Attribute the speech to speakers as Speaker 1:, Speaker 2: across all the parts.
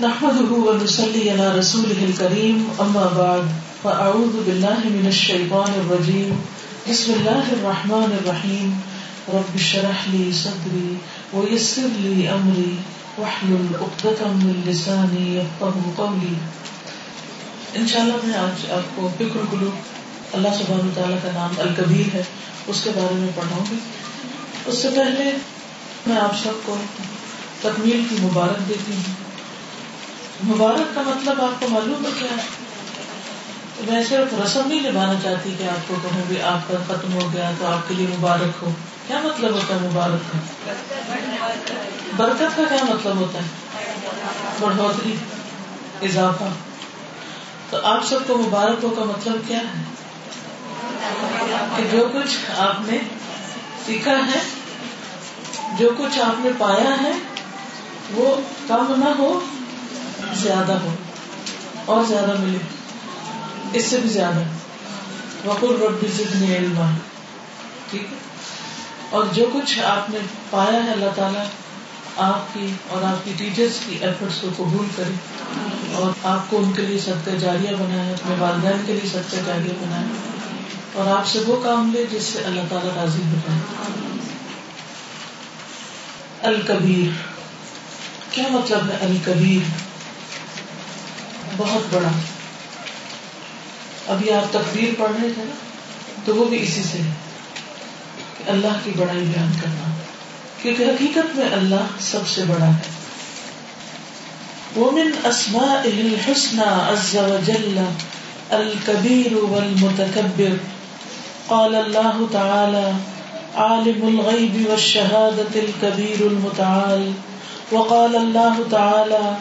Speaker 1: نحمده ونصلي على رسوله الكريم، أما بعد، فأعوذ بالله من الشيطان الرجيم. بسم الله الرحمن الرحيم. رب اشرح لي صدري ويسر لي أمري، واحلل عقدة من لساني يفقهوا قولي. انشاءاللہ میں آج آپ کو فکر قلوب، اللہ سبحانہ تعالیٰ کا نام الکبیر ہے، اس کے بارے میں پڑھاؤں گی۔ اس سے پہلے میں آپ سب کو تکمیل کی مبارک دیتی ہوں۔ مبارک کا مطلب آپ کو معلوم ہے کیا ہے میں صرف رسم نہیں نبھانا چاہتی کہ آپ کو کہوں گی آپ کا ختم ہو گیا تو آپ کے لیے مبارک ہو۔ کیا مطلب ہوتا ہے مبارک کا؟ برکت کا کیا مطلب ہوتا ہے؟ بڑھوتری، اضافہ۔ تو آپ سب کو مبارک ہو کا مطلب کیا ہے؟ کہ جو کچھ آپ نے سیکھا ہے، جو کچھ آپ نے پایا ہے، وہ کم نہ ہو۔ زیادہ ہو اور زیادہ ملے، اس سے بھی زیادہ۔ وقل رب زدنی علما۔ ٹھیک ہے؟ اور جو کچھ آپ نے پایا ہے، اللہ تعالیٰ آپ کی اور آپ کی ٹیچرس کی ایفرٹس کو قبول کرے۔ اور آپ کو ان کے لیے صدقہ جاریہ بنائے، اپنے والدین کے لیے صدقہ جاریہ بنائے۔ اور آپ سے وہ کام لے جس سے اللہ تعالیٰ راضی ہو جائے۔ الکبیر۔ کیا مطلب ہے الکبیر؟ بہت بڑا۔ ابھی آپ تقبیر پڑھ رہے تھے نا، تو وہ بھی اسی سے کہ اللہ کی بڑائی بیان کرنا۔ کیونکہ حقیقت میں اللہ سب سے بڑا ہے۔ ومن اسمائه الحسنى عز وجل الكبير والمتكبر۔ قال الله تعالى، عالم الغيب والشهادة الكبير المتعال۔ وقال الله تعالى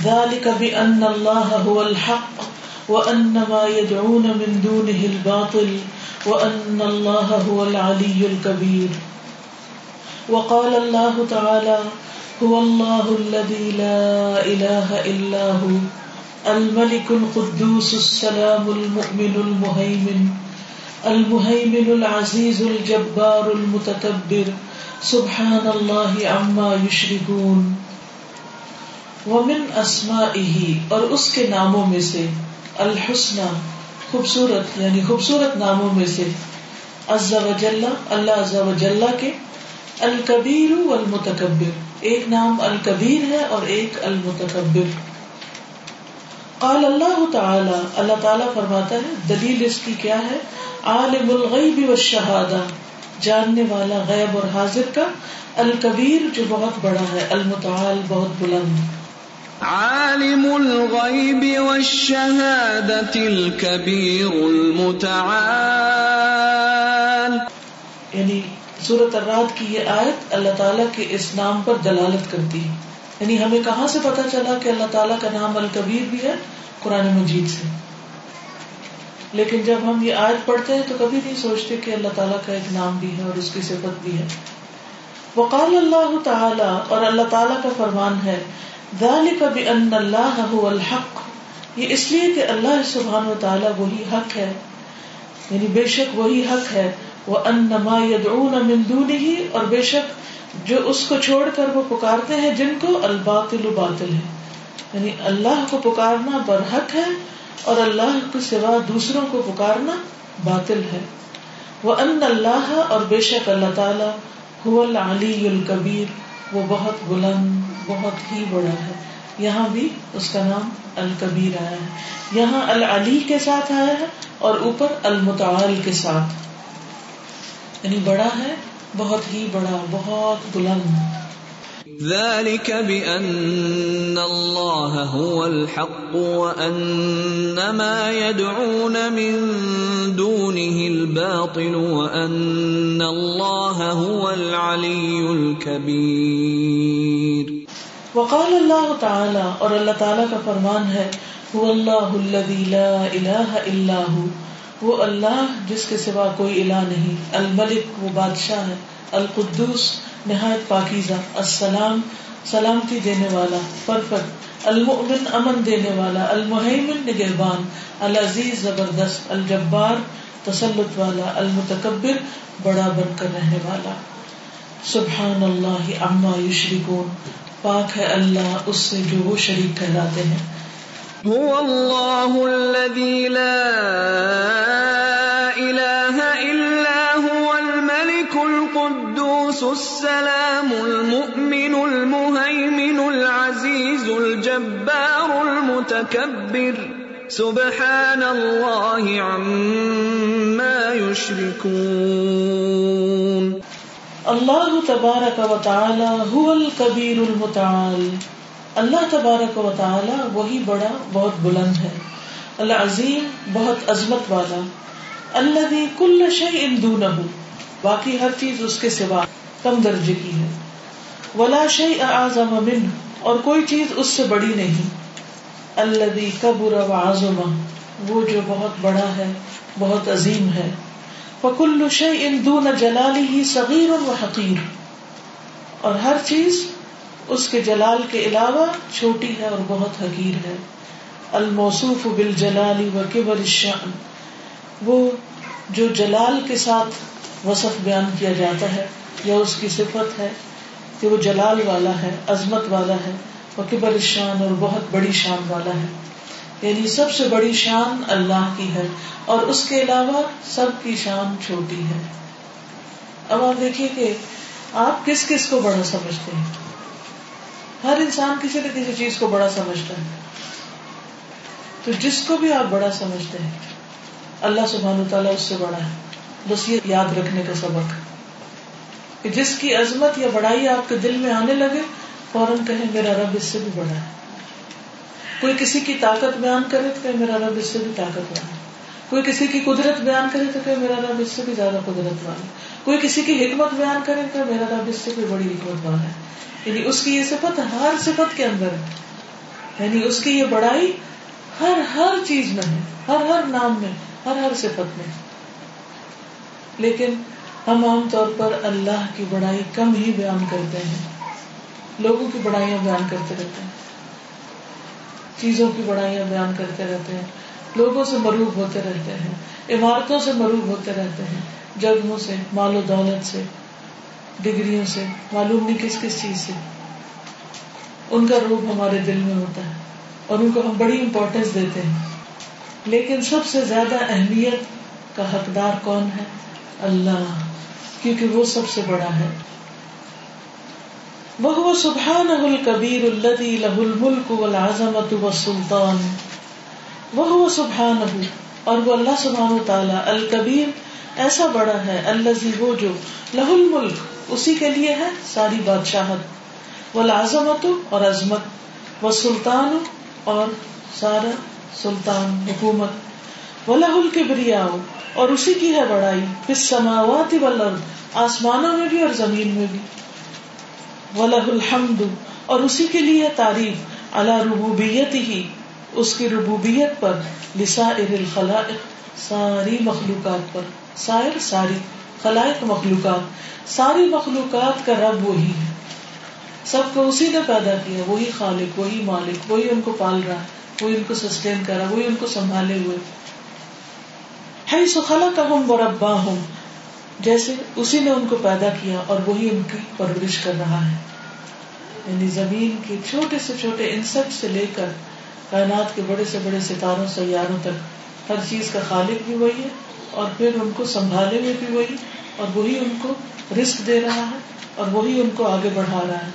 Speaker 1: ذلك بأن الله هو الحق وأن ما يدعون من دونه الباطل وأن الله هو العلي الكبير. وقال الله تعالى هو الله الذي لا إله إلا هو، الملك القدوس السلام المؤمن المهيمن المهيمن العزيز الجبار المتكبر. سبحان الله عما يشركون. ومن اسما اور اس کے ناموں میں سے الحسن خوبصورت یعنی خوبصورت ناموں میں سے عز و جل، اللہ عز و جل کے الکبیر والمتکبر۔ ایک نام الکبیر ہے اور ایک المتکبر۔ قال اللہ تعالی اللہ تعالی فرماتا ہے، دلیل اس کی کیا ہے؟ عالم الغیب والشہادہ، جاننے والا غیب اور حاضر کا الکبیر جو بہت بڑا ہے، المتعال، بہت بلند۔
Speaker 2: عالم الغیب والشہادت الكبیر المتعال.
Speaker 1: یعنی سورت الرات کی یہ آیت اللہ تعالیٰ کے اس نام پر دلالت کرتی ہے. یعنی ہمیں کہاں سے پتا چلا کہ اللہ تعالیٰ کا نام الکبیر بھی ہے؟ قرآن مجید سے. لیکن جب ہم یہ آیت پڑھتے ہیں تو کبھی نہیں سوچتے کہ اللہ تعالیٰ کا ایک نام بھی ہے اور اس کی صفت بھی ہے. وقال اللہ تعالی اور اللہ تعالیٰ کا فرمان ہے ذالک بان اللہ هو الحق. یہ اس لیے کہ اللہ سبحانہ و وہی حق ہے. یعنی بے شک وہی حق ہے. وہ ان ما يدعون من دونه، اور بے شک جو اس کو چھوڑ کر وہ پکارتے ہیں، جن کو الباطل باطل ہے. یعنی اللہ کو پکارنا برحق ہے، اور اللہ کے سوا دوسروں کو پکارنا باطل ہے. وہ ان اللہ، اور بے شک اللہ تعالی هو العلی الکبیر. وہ بہت بلند، بہت ہی بڑا ہے۔ یہاں بھی اس کا نام الکبیر آیا ہے۔ یہاں العلی کے ساتھ آیا ہے اور اوپر المتعال کے ساتھ۔ یعنی بڑا ہے، بہت ہی بڑا، بہت بلند۔
Speaker 2: ذلك بأن الله هو الحق وأن ما يدعون من دونه الباطل وأن الله هو العلي الكبير.
Speaker 1: وقال اللہ تعالی اور اللہ تعالیٰ کا فرمان ہے وہ اللہ الذي لا الہ الا هو، وہ اللہ جس کے سوا کوئی الہ نہیں، الملک وہ بادشاہ ہے، القدوس نہایت پاکیزہ۔ السلام سلامتی دینے والا پرفیکٹ المؤمن امن دینے والا المحیمن نگہبان، العزیز، زبردست، الجبار، تسلط والا، المتکبر، بڑا بن کر رہنے والا۔ سبحان اللہ عما یشرکون۔ پاک ہے اللہ، اس سے جو وہ شریک ٹھہراتے ہیں۔
Speaker 2: هو الله الذي لا المؤمن المهيمن العزيز الجبار المتكبر. سبحان الله عما يشركون.
Speaker 1: اللہ تبارک و تعالی هو الکبیر المتعال. اللہ تبارک و تعالی وہی بڑا، بہت بلند ہے. اللہ عظیم بہت عظمت والا. اللہ کل شيء دونه باقی ہر چیز اس کے سوا کم درجے کی ہے. ولا شيء اعظم منه، اور کوئی چیز اس سے بڑی نہیں۔ اللہ کبر و عظم، وہ جو بہت بڑا ہے، بہت عظیم ہے۔ فکل شيء دون جلاله صغير و حقیر۔ اور ہر چیز اس کے جلال کے علاوہ چھوٹی ہے اور بہت حقیر ہے۔ الموصوف بالجلال و کبر الشان وہ جو جلال کے ساتھ وصف بیان کیا جاتا ہے یا اس کی صفت ہے۔ کہ وہ جلال والا ہے، عظمت والا ہے وہ کبر الشان اور بہت بڑی شان والا ہے۔ یعنی سب سے بڑی شان اللہ کی ہے، اور اس کے علاوہ سب کی شان چھوٹی ہے۔ اب آپ دیکھیے کہ آپ کس کس کو بڑا سمجھتے ہیں؟ ہر انسان کسی نہ کسی چیز کو بڑا سمجھتا ہے۔ تو جس کو بھی آپ بڑا سمجھتے ہیں، اللہ سبحان تعالیٰ اس سے بڑا ہے۔ بس یہ یاد رکھنے کا سبق۔ کہ جس کی عظمت یا بڑائی آپ کے دل میں آنے لگے، فوراً کہیں میرا رب اس سے بھی بڑا ہے۔ کوئی کسی کی طاقت بیان کرے تو کہ میرا رب اس سے بھی طاقت والا کوئی کسی کی قدرت بیان کرے تو کہ میرا رب اس سے بھی زیادہ قدرت والا کوئی کسی کی حکمت بیان کرے تو میرا رب اس سے بھی بڑی حکمت والا ہے۔ یعنی اس کی یہ صفت ہر صفت کے اندر ہے۔ یعنی اس کی یہ بڑائی ہر ہر چیز میں ہے۔ ہر ہر نام میں، ہر ہر صفت میں۔ لیکن ہم عام طور پر اللہ کی بڑائی کم ہی بیان کرتے ہیں۔ لوگوں کی بڑائیاں بیان کرتے رہتے ہیں۔ چیزوں کی بڑائیاں بیان کرتے رہتے ہیں۔ لوگوں سے مروب ہوتے رہتے ہیں۔ عمارتوں سے مروب ہوتے رہتے ہیں۔ جگہوں سے، مال و دولت سے، ڈگریوں سے، معلوم نہیں کس کس چیز سے۔ ان کا روپ ہمارے دل میں ہوتا ہے اور ان کو ہم بڑی امپورٹینس دیتے ہیں۔ لیکن سب سے زیادہ اہمیت کا حقدار کون ہے؟ اللہ۔ کیونکہ وہ سب سے بڑا ہے۔ وہ سبحان الکبیر الدی لہ الملک والعظمت والسلطان۔ وہ سبحان اور وہ اللہ سبحان تعالی الکبیر، ایسا بڑا ہے اللہ وہ جو لہ الملک، اسی کے لیے ہے ساری بادشاہت۔ والعظمت اور عظمت و سلطان اور سارا سلطان، حکومت۔ و لہ الکبریا اور اسی کی ہے بڑائی پھر سماوات والارض آسمانوں میں بھی اور زمین میں بھی۔ ولہ الحمد، اور اسی کے لیے تعریف اللہ ربوبیت ہی اس کی ربوبیت پر لسا الخلائق، ساری مخلوقات پر۔ سائر، ساری خلائق، مخلوقات۔ ساری مخلوقات کا رب وہی ہے۔ سب کو اسی نے پیدا کیا، وہی خالق، وہی مالک، وہی ان کو پال رہا وہی ان کو سسٹین کر رہا وہی ان کو سنبھالے ہوئے۔ ہے سخلا کا ہم بربا ہوں جیسے اسی نے ان کو پیدا کیا اور وہی ان کی پرورش کر رہا ہے۔ یعنی زمین کے چھوٹے سے چھوٹے انسیکٹ سے لے کر کائنات کے بڑے سے بڑے ستاروں، سیاروں تک، ہر چیز کا خالق بھی وہی ہے اور پھر ان کو سنبھالے ہوئے بھی وہی اور وہی ان کو رسک دے رہا ہے اور وہی ان کو آگے بڑھا رہا ہے۔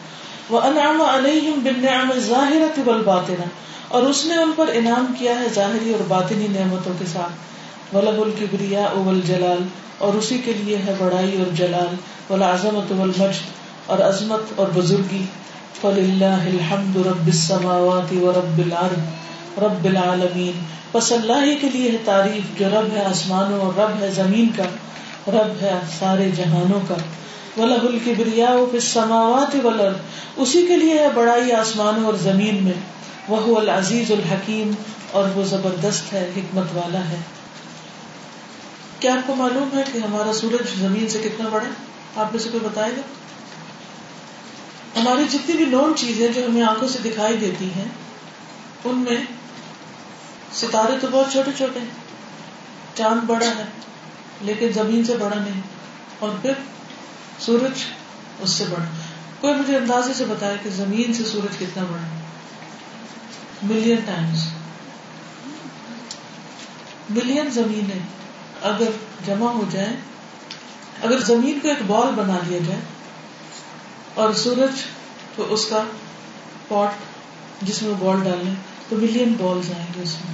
Speaker 1: وہ انعام علیہم بالنعم ظاہرت والباطنہ اور اس نے ان پر انعام کیا ہے ظاہری اور باطنی نعمتوں کے ساتھ۔ ولب الکبریا اول جلال اور اسی کے لیے ہے بڑائی اور جلال، والعظمت والمجد، اور عظمت اور بزرگی۔ فللہ الحمد رب السماوات ورب الارض، رب العالمین۔ پس اللہ ہی کے لیے ہے تعریف، جو رب ہے آسمانوں اور رب ہے زمین کا، رب ہے سارے جہانوں کا۔ ولہ الکبریا فی السماوات والارض، اسی کے لیے ہے بڑائی آسمانوں اور زمین میں۔ وہ العزیز الحکیم، اور وہ زبردست ہے، حکمت والا ہے۔ کیا آپ کو معلوم ہے کہ ہمارا سورج زمین سے کتنا بڑا ہے؟ آپ میں سے کوئی بتائے گا؟ ہماری جتنی بھی نون چیزیں جو ہمیں آنکھوں سے دکھائی دیتی ہیں، ان میں ستارے تو بہت چھوٹے چھوٹے ہیں، چاند بڑا ہے، لیکن زمین سے بڑا نہیں، اور پھر سورج اس سے بڑا کوئی مجھے اندازے سے بتایا کہ زمین سے سورج کتنا بڑا ہے؟ ملین ٹائمس ملین زمینیں اگر جمع ہو جائیں اگر زمین کو ایک بال بنا لیا جائے اور سورج کو اس کا پاٹ جس میں بال ڈالیں تو ملین بالز آئیں گے اس میں۔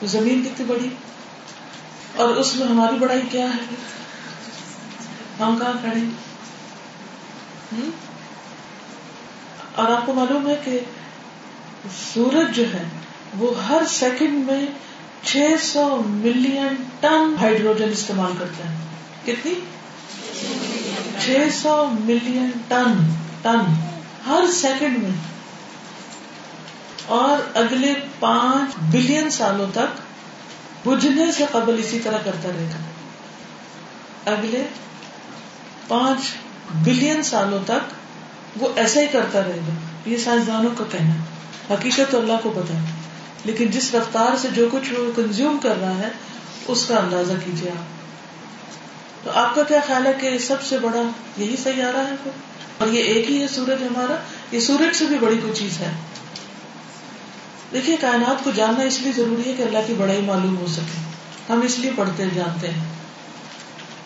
Speaker 1: تو زمین کتنی بڑی؟ اور اس میں ہماری بڑائی کیا ہے؟ ہم کہاں کھڑے اور آپ کو معلوم ہے کہ سورج جو ہے، وہ ہر سیکنڈ میں چھ سو ملین ٹن ہائیڈروجن استعمال کرتا ہے کتنی؟ چھ سو ملین ٹن ٹن۔ ہر سیکنڈ میں۔ اور اگلے پانچ بلین سالوں تک بجھنے سے قبل اسی طرح کرتا رہے گا۔ اگلے پانچ بلین سالوں تک وہ ایسا ہی کرتا رہے گا۔ یہ سائنسدانوں کا کہنا ہے۔ حقیقت اللہ کو پتا ہے۔ لیکن جس رفتار سے جو کچھ وہ کنزیوم کر رہا ہے، اس کا اندازہ کیجیے آپ۔ تو آپ کا کیا خیال ہے کہ سب سے بڑا یہی صحیح آ رہا ہے اور یہ ایک ہی ہے سورج ہمارا؟ یہ سورج سے بھی بڑی کوئی چیز ہے۔ دیکھیے، کائنات کو جاننا اس لیے ضروری ہے کہ اللہ کی بڑائی معلوم ہو سکے۔ ہم اس لیے پڑھتے جانتے ہیں۔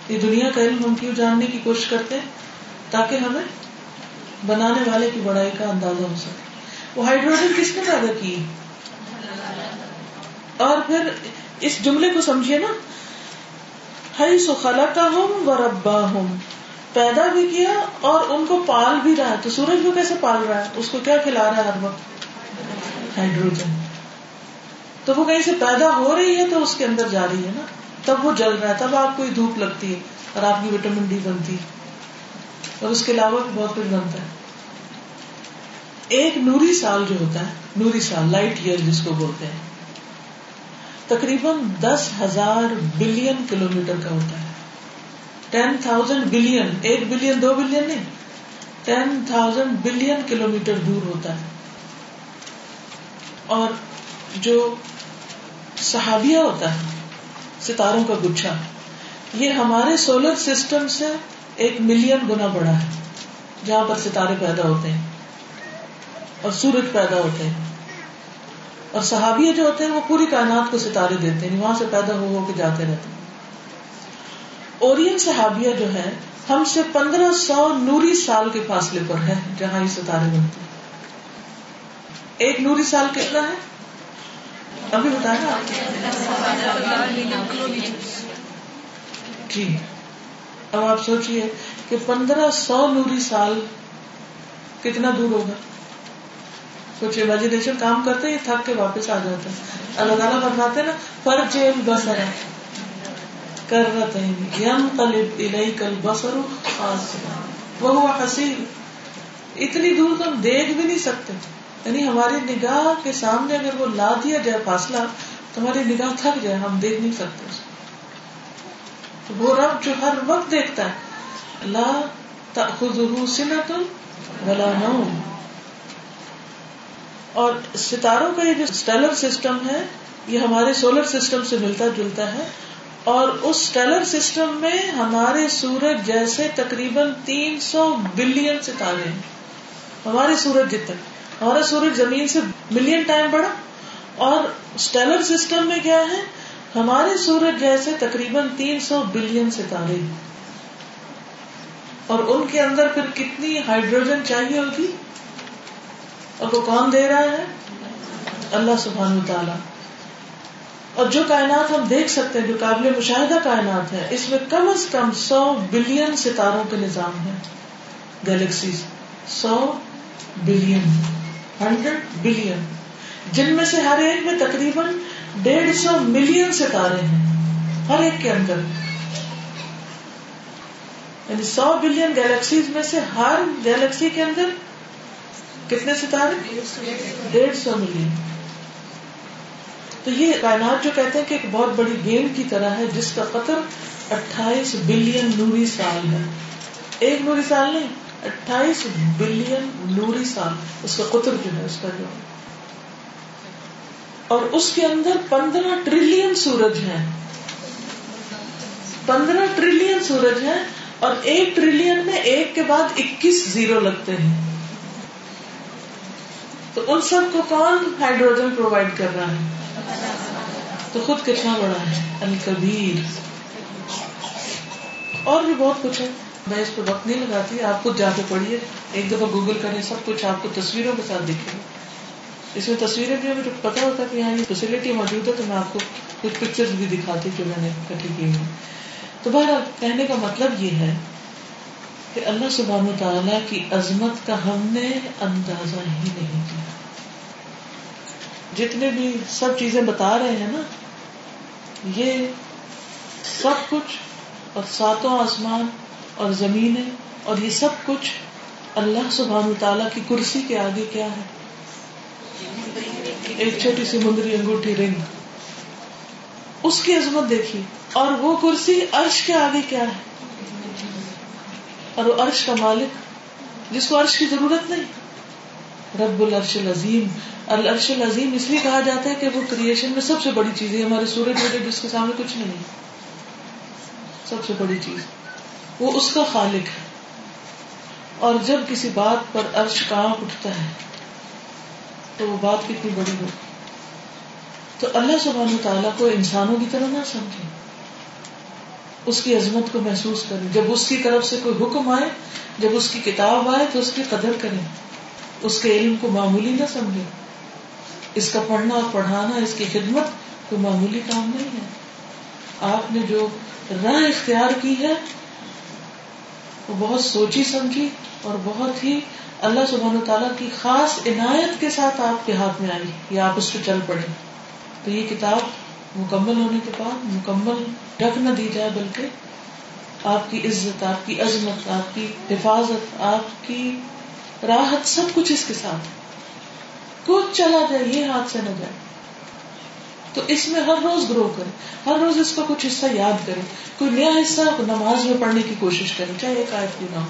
Speaker 1: یہ دنیا کا علم ہم کیوں جاننے کی کوشش کرتے ہیں؟ تاکہ ہمیں بنانے والے کی بڑائی کا اندازہ ہو سکے۔ وہ ہائیڈروجن کس نے پیدا کی؟ اور پھر اس جملے کو سمجھیے نا ہری سو خلا کا ہوں و ربا ہوں پیدا بھی کیا اور ان کو پال بھی رہا ہے۔ تو سورج کو کیسے پال رہا ہے؟ اس کو کیا کھلا رہا ہے ہر وقت؟ ہائیڈروجن۔ تو وہ کہیں سے پیدا ہو رہی ہے تو اس کے اندر جا رہی ہے نا۔ تب وہ جل رہا ہے، تب آپ کو دھوپ لگتی ہے اور آپ کی وٹامن ڈی بنتی ہے۔ اور اس کے علاوہ بھی بہت کچھ بنتا ہے۔ ایک نوری سال جو ہوتا ہے، نوری سال، لائٹ ایئر جس کو بولتے ہیں۔ تقریباً دس ہزار بلین کلو میٹر کا ہوتا ہے۔ ٹین تھاؤزینڈ بلین، ایک بلین، دو بلین نہیں، ten thousand billion kilometre دور ہوتا ہے۔ اور جو صحابیہ ہوتا ہے، ستاروں کا گچھا، یہ ہمارے سولر سسٹم سے ایک ملین گنا بڑا ہے۔ جہاں پر ستارے پیدا ہوتے ہیں اور سورج پیدا ہوتے ہیں۔ اور صحابیہ جو ہوتے ہیں وہ پوری کائنات کو ستارے دیتے ہیں، وہاں سے پیدا ہو ہو کے جاتے رہتے ہیں۔ اورین صحابیہ جو ہے ہم سے پندرہ سو نوری سال کے فاصلے پر ہے جہاں یہ ستارے بنتے ہیں۔ ایک نوری سال کتنا ہے؟ ابھی بتایا جی۔ اب آپ سوچیے کہ پندرہ سو نوری سال کتنا دور ہوگا؟ کچھ امیجنیشن کام کرتے ہیں تھک کے واپس آ جاتے ہیں۔ اللہ تعالیٰ فرماتے نا، پر جیل بسر کر رہتے ہیں۔ یم قلب الئی کل بسر وہ حسین۔ اتنی دور تو ہم دیکھ بھی نہیں سکتے۔ یعنی ہماری نگاہ کے سامنے اگر وہ لا دیا جائے فاصلہ تو ہماری نگاہ تھک جائے، ہم دیکھ نہیں سکتے۔ تو وہ رب جو ہر وقت دیکھتا ہے، لا تأخذه سنة ولا نوم۔ اور ستاروں کا یہ جو اسٹیلر سسٹم ہے، یہ ہمارے سولر سسٹم سے ملتا جلتا ہے اور اس اسٹیلر سسٹم میں ہمارے سورج جیسے تقریباً تین سو بلین ستارے ہیں۔ ہمارے سورج جتنے ہمارا سورج زمین سے ملین ٹائم بڑا۔ اور اسٹیلر سسٹم میں کیا ہے؟ ہمارے سورج جیسے تقریباً تین سو بلین ستارے اور ان کے اندر پھر کتنی ہائیڈروجن چاہیے ہوگی؟ اور وہ کون دے رہا ہے؟ اللہ سبحان تعالی اور جو کائنات ہم دیکھ سکتے ہیں، جو قابل مشاہدہ کائنات ہے اس میں کم از کم سو بلین ستاروں کے نظام ہے گلیکسیز سو بلین ہنڈریڈ بلین۔ جن میں سے ہر ایک میں تقریباً ڈیڑھ سو ملین ستارے ہیں، ہر ایک کے اندر۔ یعنی سو بلین گیلیکسیز میں سے ہر گیلیکسی کے اندر کتنے ستارے ڈیڑھ سو ملین۔ تو یہ کائنات جو کہتے ہیں کہ ایک بہت بڑی گیم کی طرح ہے، جس کا قطر اٹھائیس بلین نوری سال ہے۔ ایک نوری سال نہیں، اٹھائیس بلین نوری سال۔ اس کا قطر جو ہے، اس کا جو۔ اور اس کے اندر پندرہ ٹریلین سورج ہیں۔ پندرہ ٹریلین سورج ہیں اور ایک ٹریلین میں ایک کے بعد اکیس زیرو لگتے ہیں۔ تو ان سب کو کون ہائیڈروجن پرووائڈ کر رہا ہے؟ تو خود کتنا بڑا ہے، الکبیر۔ اور بھی بہت کچھ ہے۔ میں اس پہ وقت نہیں لگاتی، آپ خود جا کے پڑھیے۔ ایک دفعہ گوگل کریں، سب کچھ آپ کو تصویروں کے ساتھ دکھے۔ اس میں تصویریں بھی ہمیں پتا ہوتا ہے کہ یہاں یہ فیسلٹی موجود ہے، تو میں آپ کو کچھ پکچر بھی دکھاتی جو میں نے اکٹھی کی ہوئی تو بہر کہنے کا مطلب یہ ہے کہ اللہ سبحانہ تعالیٰ کی عظمت کا ہم نے اندازہ ہی نہیں کیا۔ جتنے بھی سب چیزیں بتا رہے ہیں نا، یہ سب کچھ اور ساتوں آسمان اور زمینیں اور یہ سب کچھ اللہ سبحانہ تعالیٰ کی کرسی کے آگے کیا ہے؟ ایک چھوٹی سی مندری انگوٹھی رنگ۔ اس کی عظمت دیکھی اور وہ کرسی عرش کے آگے کیا ہے؟ اور وہ عرش کا مالک، جس کو عرش کی ضرورت نہیں۔ رب العرش العظیم۔ العرش العظیم اس لیے کہا جاتا ہے کہ وہ کریشن میں سب سے بڑی چیز ہے، ہمارے سورج وجہ جس کے سامنے کچھ نہیں۔ سب سے بڑی چیز۔ وہ اس کا خالق ہے۔ اور جب کسی بات پر عرش کانپ اٹھتا ہے، تو وہ بات کتنی بڑی ہو۔ تو اللہ سبحانہ تعالیٰ کو انسانوں کی طرح نہ سمجھے اس کی عظمت کو محسوس کریں۔ جب اس کی طرف سے کوئی حکم آئے، جب اس کی کتاب آئے، تو اس کی قدر کریں۔ اس کے علم کو معمولی نہ سمجھے اس کا پڑھنا اور پڑھانا، اس کی خدمت کوئی معمولی کام نہیں ہے۔ آپ نے جو راہ اختیار کی ہے، وہ بہت سوچی سمجھی اور بہت ہی اللہ سبحانہ تعالیٰ کی خاص عنایت کے ساتھ آپ کے ہاتھ میں آئی یا آپ اس پہ چل پڑے تو یہ کتاب مکمل ہونے کے بعد، مکمل ڈک نہ دی جائے، بلکہ آپ کی عزت، آپ کی عظمت، آپ کی حفاظت، آپ کی راحت، سب کچھ اس کے ساتھ کچھ چلا جائے، یہ ہاتھ سے نہ جائے۔ تو اس میں ہر روز گرو کرے ہر روز اس کا کچھ حصہ یاد کرے کوئی نیا حصہ نماز میں پڑھنے کی کوشش کرے چاہے ایک آیت کی نہ ہو۔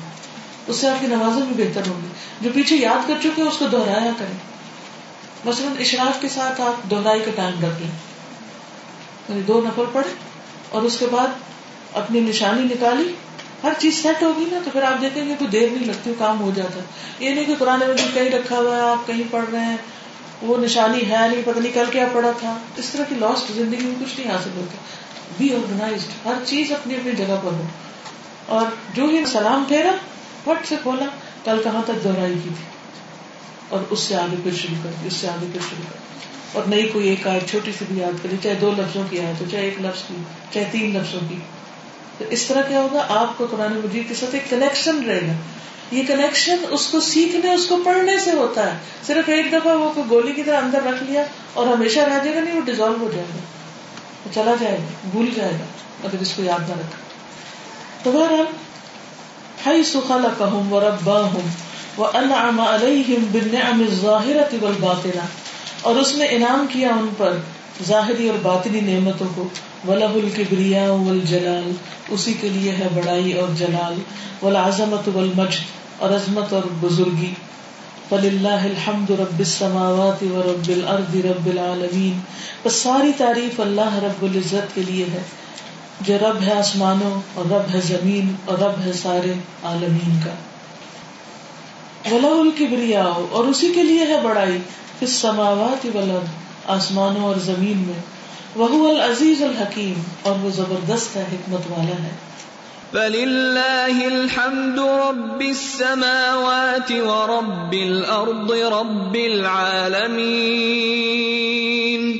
Speaker 1: اس سے آپ کی نمازیں بھی بہتر ہوں گی۔ جو پیچھے یاد کر چکے اس کو دوہرایا کریں۔ مثلاً اشراف کے ساتھ آپ دوہرائی کا ٹائم رکھ لیں۔ یعنی دو نفر پڑھے اور اس کے بعد اپنی نشانی نکالی۔ ہر چیز سیٹ ہوگی نا، تو پھر آپ دیکھیں گے کوئی دیر نہیں لگتی، کام ہو جاتا۔ یہ نہیں کہ قرآن مجید کہیں رکھا ہوا ہے، آپ کہیں پڑھ رہے ہیں، وہ نشانی ہے نہیں، پتہ نہیں کل کیا پڑا تھا۔ اس طرح کی لاسٹ زندگی میں کچھ نہیں حاصل ہوتا۔ بی آرگنائزڈ ہر چیز اپنی اپنی جگہ پر ہو۔ اور جو ہی سلام پھیرا وٹ سے کھولا، کل کہاں تک دوہرائی کی تھی؟ اور اس سے آگے پھر شروع کر دی، اس سے آگے پھر شروع کر دی۔ اور نئی کوئی ایک آیت چھوٹی سی بھی یاد کری چاہے دو لفظوں کی آئے تو چاہے ایک لفظ کی، چاہے تین لفظوں کی۔ تو اس طرح کیا ہوگا؟ آپ کو قرآن مجید کے ساتھ ایک کنیکشن رہے گا۔ یہ کنیکشن اس کو سیکھنے، اس کو پڑھنے سے ہوتا ہے۔ صرف ایک دفعہ وہ گولی کی طرح اندر رکھ لیا اور ہمیشہ رہ جائے گا، نہیں، وہ ڈیزالو ہو جائے گا۔ وہ چلا جائے گا، بھول جائے گا، اگر اس کو یاد نہ رکھا۔ تو بہرحال ہائی سخلا کہوں و ربا ہوں وہ انعم علیہم بالنعم الظاہرۃ والباطنہ۔ اور اس نے انعام کیا ان پر ظاہری اور باطنی نعمتوں کو. ولہ الکبریا والجلال. اسی کے لیے ہے بڑائی اور جلال. والعظمت والمجد. اور عظمت اور بزرگی. فللہ الحمد رب السماوات و رب الارض رب العالمین بس ساری تعریف اللہ رب العزت کے لیے ہے جو رب ہے آسمانوں اور رب ہے زمین اور رب ہے سارے عالمین کا. ولہ الکبریا اور اسی کے لیے ہے بڑائی. سماوات والارض، آسمانوں اور زمین میں۔ وہ العزیز الحکیم، اور وہ زبردست ہے، حکمت والا ہے۔
Speaker 2: فلله الحمد رب السماوات ورب الأرض رب العالمين۔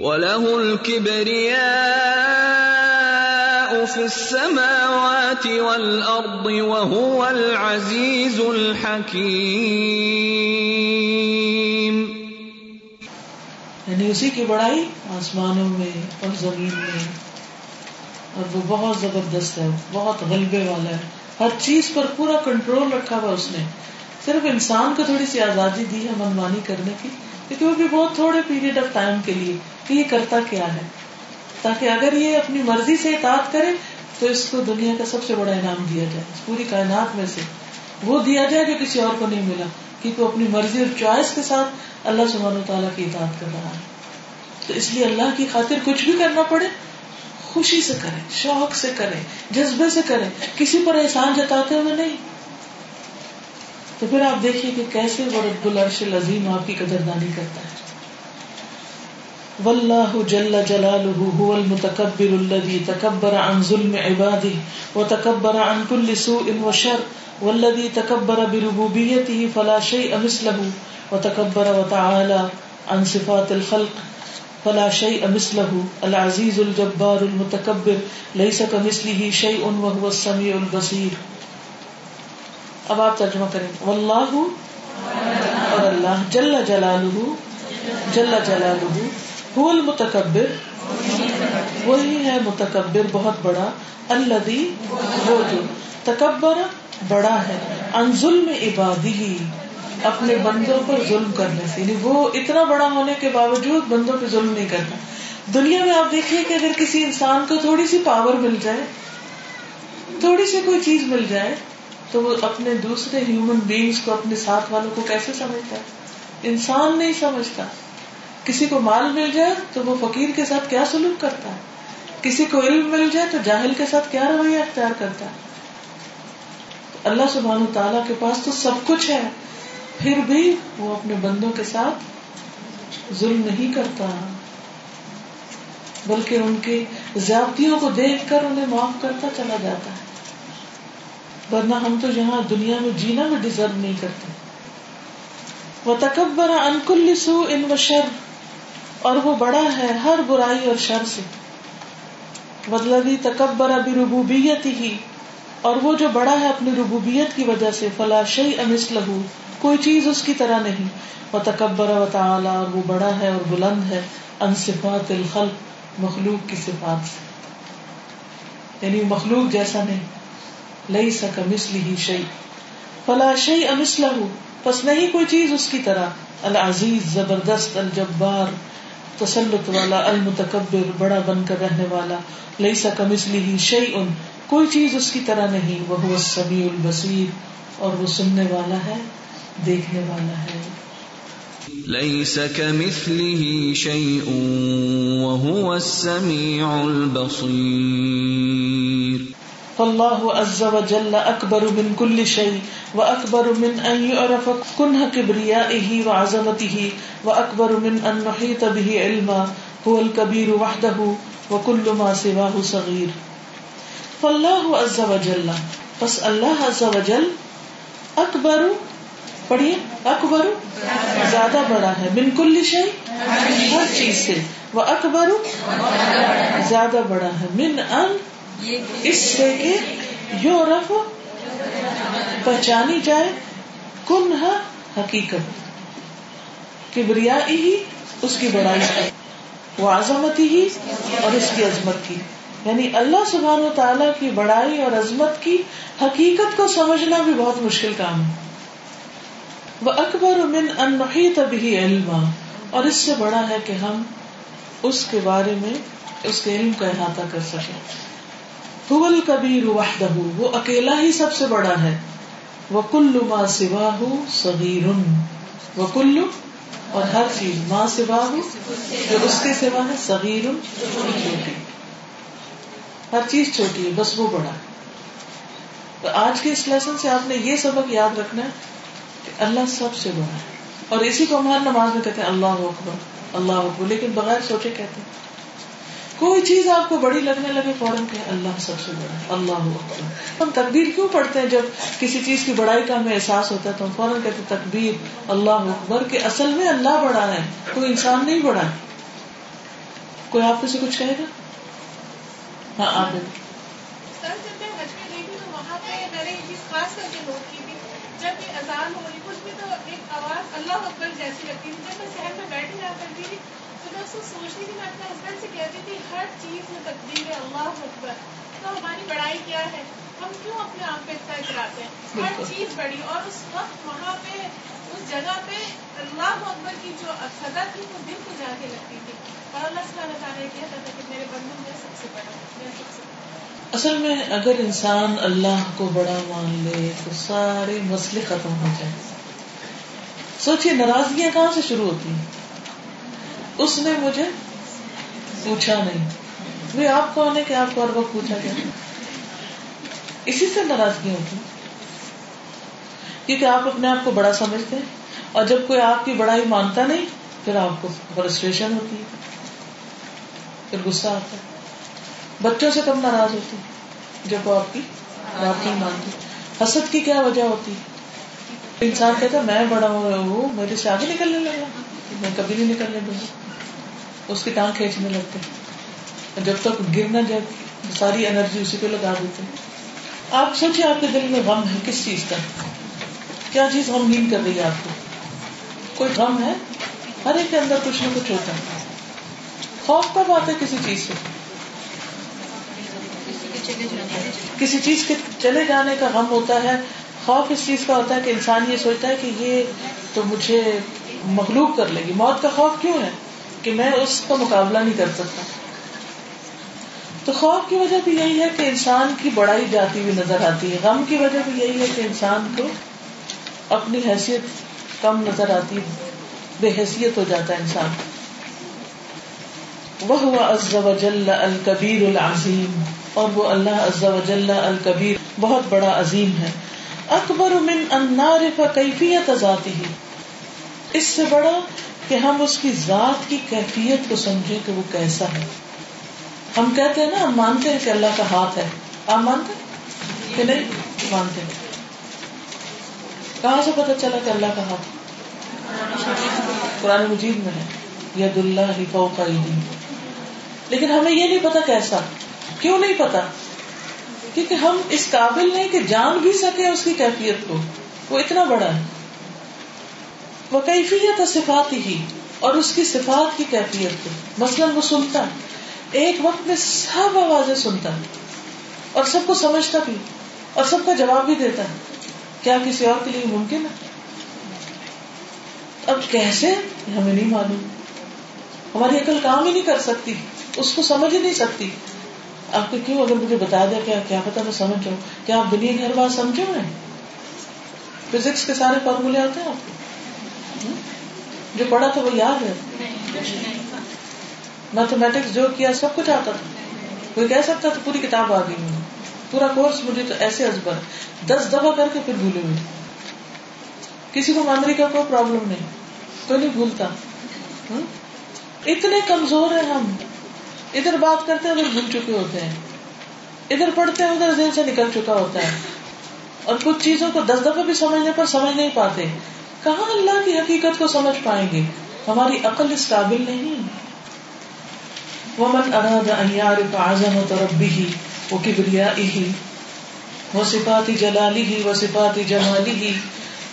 Speaker 2: وله الكبرياء في السماوات والأرض، وهو العزيز الحكيم۔
Speaker 1: یعنی اسی کی بڑائی آسمانوں میں اور زمین میں۔ اور وہ بہت زبردست ہے، بہت غلبے والا ہے۔ ہر چیز پر پورا کنٹرول رکھا ہوا اس نے۔ صرف انسان کو تھوڑی سی آزادی دی ہے منمانی کرنے کی، کیونکہ وہ بھی بہت تھوڑے پیریڈ آف ٹائم کے لیے کہ یہ کرتا کیا ہے۔ تاکہ اگر یہ اپنی مرضی سے اطاعت کرے، تو اس کو دنیا کا سب سے بڑا انعام دیا جائے پوری کائنات میں سے۔ وہ دیا جائے جو کسی اور کو نہیں ملا۔ کیونکہ وہ اپنی مرضی اور چوائس کے ساتھ اللہ سبحانہ و تعالیٰ کی اطاعت کر رہا ہے۔ تو اس لیے اللہ کی خاطر کچھ بھی کرنا پڑے، خوشی سے کریں شوق سے کریں جذبے سے کریں کسی پر احسان جتاتے ہوئے نہیں۔ تو پھر آپ دیکھیے کہ کیسے وہ رب العرش العظیم آپ کی قدردانی کرتا ہے۔ واللہ جل جلالہ هو المتکبر الذي تکبر عن ظلم عباده وتکبر عن كل سوء وشر والذي تكبر بربوبيته فلا شيء مثله وتكبر وتعالى عن صفات الخلق فلا شيء مثله. العزيز الجبار المتكبر، ليس كمثله شيء وهو السميع البصير. اب آپ ترجمہ کریں واللہ اور اللہ جل جلالہ جل جلالہ، هو المتکبر. وہی ہے متکبر، بہت بڑا الذي وہ جو تکبر بڑا ہے۔ ان ظلم عبادی، اپنے بندوں پر ظلم کرنے سے۔ یعنی وہ اتنا بڑا ہونے کے باوجود بندوں پہ ظلم نہیں کرتا۔ دنیا میں آپ دیکھیے کہ اگر کسی انسان کو تھوڑی سی پاور مل جائے، تھوڑی سی کوئی چیز مل جائے، تو وہ اپنے دوسرے ہیومن بینگس کو، اپنے ساتھ والوں کو کیسے سمجھتا ہے؟ انسان نہیں سمجھتا۔ کسی کو مال مل جائے تو وہ فقیر کے ساتھ کیا سلوک کرتا ہے؟ کسی کو علم مل جائے تو جاہل کے ساتھ کیا رویہ اختیار کرتا ہے؟ اللہ سبحان تعالیٰ کے پاس تو سب کچھ ہے۔ پھر بھی وہ اپنے بندوں کے ساتھ ظلم نہیں کرتا۔ بلکہ ان کی زیادتیوں کو دیکھ کر انہیں معاف کرتا چلا جاتا ہے۔ ورنہ ہم تو یہاں دنیا میں جینا بھی ڈیزرو نہیں کرتے۔ وہ تکبر انکل سو ان و شر اور وہ بڑا ہے ہر برائی اور شر سے۔ بدلوی تکبر ابھی ربوبیت ہی اور وہ جو بڑا ہے اپنی ربوبیت کی وجہ سے، فلا شعی امس لہو کوئی چیز اس کی طرح نہیں۔ وہ تکبر و تعالی اور وہ بڑا ہے اور بلند ہے۔ ان صفات الخلق، مخلوق کی صفات سے۔ یعنی مخلوق جیسا نہیں۔ لئی سکا مسلی ہی شعی فلا شعی امس لہو بس نہیں کوئی چیز اس کی طرح۔ العزیز، زبردست، الجبار، تسلط والا، المتکبر، بڑا بن کر رہنے والا۔ لئی سکا مسلی ہی شعی ان کوئی چیز اس کی طرح نہیں وہ سبھی البصیر اور وہ سننے والا ہے دیکھنے والا ہے۔
Speaker 2: ليس كمثله شيء وهو السميع البصير
Speaker 1: فالله عز وجل اكبر من كل شيء واكبر من ان يعرف كنه كبريائه وعظمته واكبر من ان نحيط به علما هو الكبير وحده وكل ما سواه صغير فاللہ عز و جل پس اللہ عز و جل اکبر، پڑھیے، اکبر زیادہ بڑا ہے. من کل شے ہر چیز سے. وہ اکبر زیادہ بڑا ہے. من ان، اس سے کہ یو رف پہچانی جائے. کن حقیقت. کبریا ہی اس کی بڑائی ہے. وہ عظمت ہی اور اس کی عظمت کی. یعنی اللہ سبحان و تعالیٰ کی بڑائی اور عظمت کی حقیقت کو سمجھنا بھی بہت مشکل کام ہے۔ وہ اکبر من انہی تبھی علم اور اس سے بڑا ہے کہ ہم اس کے بارے میں اس کے علم کا احاطہ کر سکیں۔ حول کبیر وحدہ وہ اکیلا ہی سب سے بڑا ہے۔ وہ کلو ماں سوا صغیر وہ کلو اور ہر چیز ماں سوا جو اس کے سوا ہے صغیر۔ چھوٹی ہر چیز چھوٹی ہے، بس وہ بڑا۔ تو آج کے اس لیسن سے آپ نے یہ سبق یاد رکھنا ہے کہ اللہ سب سے بڑا ہے۔ اور اسی کو ہمارے نماز میں کہتے ہیں، اللہ اکبر اللہ اکبر، لیکن بغیر سوچے کہتے ہیں۔ کوئی چیز آپ کو بڑی لگنے لگے، فوراً کہ اللہ سب سے بڑا ہے، اللہ اکبر۔ ہم تقبیر کیوں پڑھتے ہیں؟ جب کسی چیز کی بڑائی کا ہمیں احساس ہوتا ہے تو ہم فوراً کہتے ہیں تقبیر اللہ اکبر، کہ اصل میں اللہ بڑا ہے، کوئی انسان نہیں بڑا کوئی آپ سے کچھ کہے گا؟ ہاں آپ
Speaker 3: سر جب میں حج میں گئی تھی تو وہاں پہ میں نے خاص کر کے نوٹ کی تھی۔ جب یہ اذان ہو رہی کچھ بھی تو ایک آواز اللہ اکبر جیسی لگتی تھی۔ جب میں شہر میں بیٹھ جا کرتی تھی تو میں اس کو سوچتی تھی میں اپنے ہسبینڈ سے کہتی تھی ہر چیز میں تقدیر ہے اللہ اکبر۔ تو ہماری بڑائی کیا ہے؟ ہم کیوں اپنے آپ پہ اتنا کراتے ہیں؟ ہر چیز بڑی اور اس وقت وہاں پہ اس جگہ پہ اللہ اکبر کی جو سزا تھی وہ دل کو جا کے لگتی تھی۔ اور اللہ سبحانہ تعالیٰ کہتا تھا کہ میرے بندوں میں سب سے بڑا میں سب سے
Speaker 1: اصل میں اگر انسان اللہ کو بڑا مان لے تو سارے مسئلے ختم ہو جائیں۔ سوچیے ناراضگیاں کہاں سے شروع ہوتی ہیں؟ اس نے مجھے پوچھا نہیں۔ وہ آپ کون ہے کہ آپ کو ہر وقت پوچھا جائے اسی سے ناراضگی ہوتی کیونکہ آپ اپنے آپ کو بڑا سمجھتے ہیں اور جب کوئی آپ کی بڑائی مانتا نہیں، پھر آپ کو فرسٹریشن ہوتی ہے، پھر غصہ آتا ہے۔ بچوں سے کم ناراض ہوتی جب وہ آپ کی بات نہیں مانتی حسد کی کیا وجہ ہوتی انسان کہتا میں بڑا ہوں وہ میرے سے آگے نکلنے لگا۔ میں کبھی نہیں نکلنے دوں گا۔ اس کی ٹانگ کھینچنے لگتے جب تک گرنا جب ساری انرجی اسی پہ لگا دیتے آپ سوچے آپ کے دل میں غم ہے، کس چیز کا؟ کیا چیز غمگین کر رہی ہے آپ کو؟ کوئی غم ہے؟ ہر ایک کے اندر کچھ نہ کچھ ہوتا ہے۔ خوف کب آتا ہے کسی چیز سے؟ کسی چیز کے چلے جانے کا غم ہوتا ہے۔ خوف اس چیز کا ہوتا ہے کہ انسان یہ سوچتا ہے کہ یہ تو مجھے مخلوق کر لے گی۔ موت کا خوف کیوں ہے؟ کہ میں اس کا مقابلہ نہیں کر سکتا۔ تو خوف کی وجہ بھی یہی ہے کہ انسان کی بڑائی جاتی ہوئی نظر آتی ہے۔ غم کی وجہ بھی یہی ہے کہ انسان کو اپنی حیثیت کم نظر آتی بے حیثیت ہو جاتا ہے انسان۔ وہ عز وجل الکبیر العظیم اور وہ اللہ عز وجل الکبیر بہت بڑا عظیم ہے۔ اکبر من ان نعرف کیفیت ذاتی اس سے بڑا کہ ہم اس کی ذات کی کیفیت کو سمجھے کہ وہ کیسا ہے۔ ہم کہتے ہیں نا، ہم مانتے ہیں کہ اللہ کا ہاتھ ہے۔ آپ مانتے ہیں کہ نہیں؟ مانتے ہیں۔ کہاں سے پتا چلا کہ اللہ کا ہاتھ قرآن مجید میں ہے ید اللہ فوق لیکن ہمیں یہ نہیں پتا کیسا، کیوں نہیں پتا کیونکہ ہم اس قابل نہیں کہ جان بھی سکے اس کی کیفیت کو۔ وہ اتنا بڑا ہے۔ وہ کیفیت صفات ہی اور اس کی صفات کی کیفیت کو۔ مثلاً وہ سنتا، ایک وقت میں سب آوازیں سنتا اور سب کو سمجھتا بھی اور سب کا جواب بھی دیتا۔ ہے کیا کسی اور کے لیے ممکن ہے؟ اب کیسے؟ ہمیں نہیں معلوم۔ ہماری عقل کام ہی نہیں کر سکتی۔ اس کو سمجھ ہی نہیں سکتی۔ آپ کو کیوں اگر مجھے بتا دیا کیا کیا پتا میں سمجھ جاؤں؟ کیا آپ دنیا کی ہر بات سمجھے ہوئے فزکس کے سارے فارمولے آتے ہیں آپ کو؟ جو پڑھا تھا وہ یاد ہے؟ میتھمیٹکس جو کیا سب کچھ آتا تھا۔ کوئی کہہ سکتا تو پوری کتاب آ گئی۔ پورا کورس مجھے تو ایسے ازبر دس دفعہ کر کے پھر بھولے ہوئے کسی کو میموری کا کوئی پرابلم نہیں۔ کوئی نہیں بھولتا۔ اتنے کمزور ہیں ہم۔ ادھر بات کرتے ہیں ادھر بھول چکے ہوتے ہیں۔ ادھر پڑھتے ہیں ادھر دل سے نکل چکا ہوتا ہے۔ اور کچھ چیزوں کو دس دفعہ بھی سمجھنے پر سمجھ نہیں پاتے۔ کہاں اللہ کی حقیقت کو سمجھ پائیں گے؟ ہماری عقل اس قابل نہیں۔ ومن اراد ان يعرف عظمت ربه وہ کبریائی وہ صفات جلالی وكبريائه وصفات جلاله وصفات جماله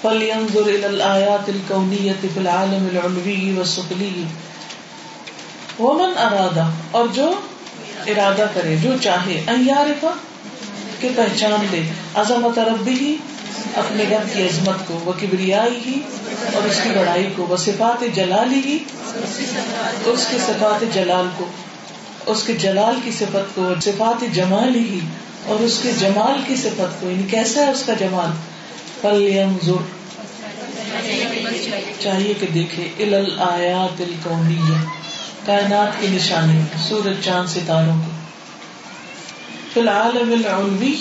Speaker 1: فلينظر الى الايات الكونيه في العالم العلوي والسفلي ومن اراد اور جو ارادہ کرے، جو چاہے ان يعرف، کہ پہچان لے۔ عظمت ربه، اپنے رب کی عظمت کو، وہ کبریائی ہی، اور اس کی بڑائی کو۔ وہ صفات جلالی ہی، اس کے صفات جلال کو۔ اس کے جلال کی صفت کو، صفات جمال ہی، اور اس کے جمال کی صفت کو یعنی کیسا ہے اس کا جمال؟ پل ضرور چاہیے کہ دیکھے ال آیات کائنات کی نشانی، سورج، چاند، ستاروں کی۔ فی العالم العلوی،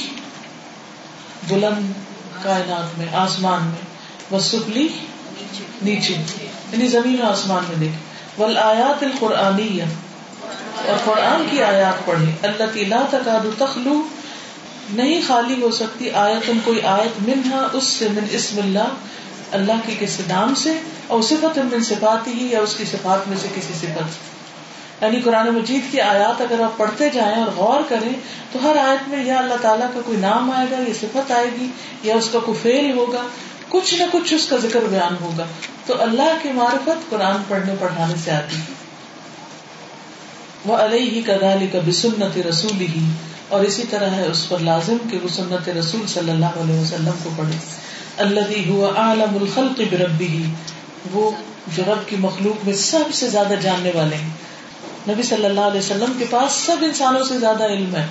Speaker 1: بلند کائنات میں، آسمان میں وہ نیچے یعنی زمین و آسمان میں دیکھے ول آیات القرآنیہ اور قرآن کی آیات پڑھے اللہ کی لا تقاد تخلو، نہیں خالی ہو سکتی آیت کوئی آیت منہا، اس سے من اسم اللہ اللہ کے کسی نام سے، اور صفت من صفات ہی، یا اس کی صفات میں سے کسی صفت سے۔ یعنی قرآن مجید کی آیات اگر آپ پڑھتے جائیں اور غور کریں، تو ہر آیت میں یا اللہ تعالیٰ کا کوئی نام آئے گا، یا صفت آئے گی، یا اس کا کوئی فیل ہوگا، کچھ نہ کچھ اس کا ذکر بیان ہوگا۔ تو اللہ کی معرفت قرآن پڑھنے، پڑھانے سے آتی ہے۔ وہ علیہ کدال کبھی سنت رسول ہی اور اسی طرح ہے اس پر لازم کہ وہ سنت رسول صلی اللہ علیہ وسلم کو پڑھے۔ اللہ ہوا عالم الخلق بربی ہی وہ جو رب کی مخلوق میں سب سے زیادہ جاننے والے ہیں۔ نبی صلی اللہ علیہ وسلم کے پاس سب انسانوں سے زیادہ علم ہے۔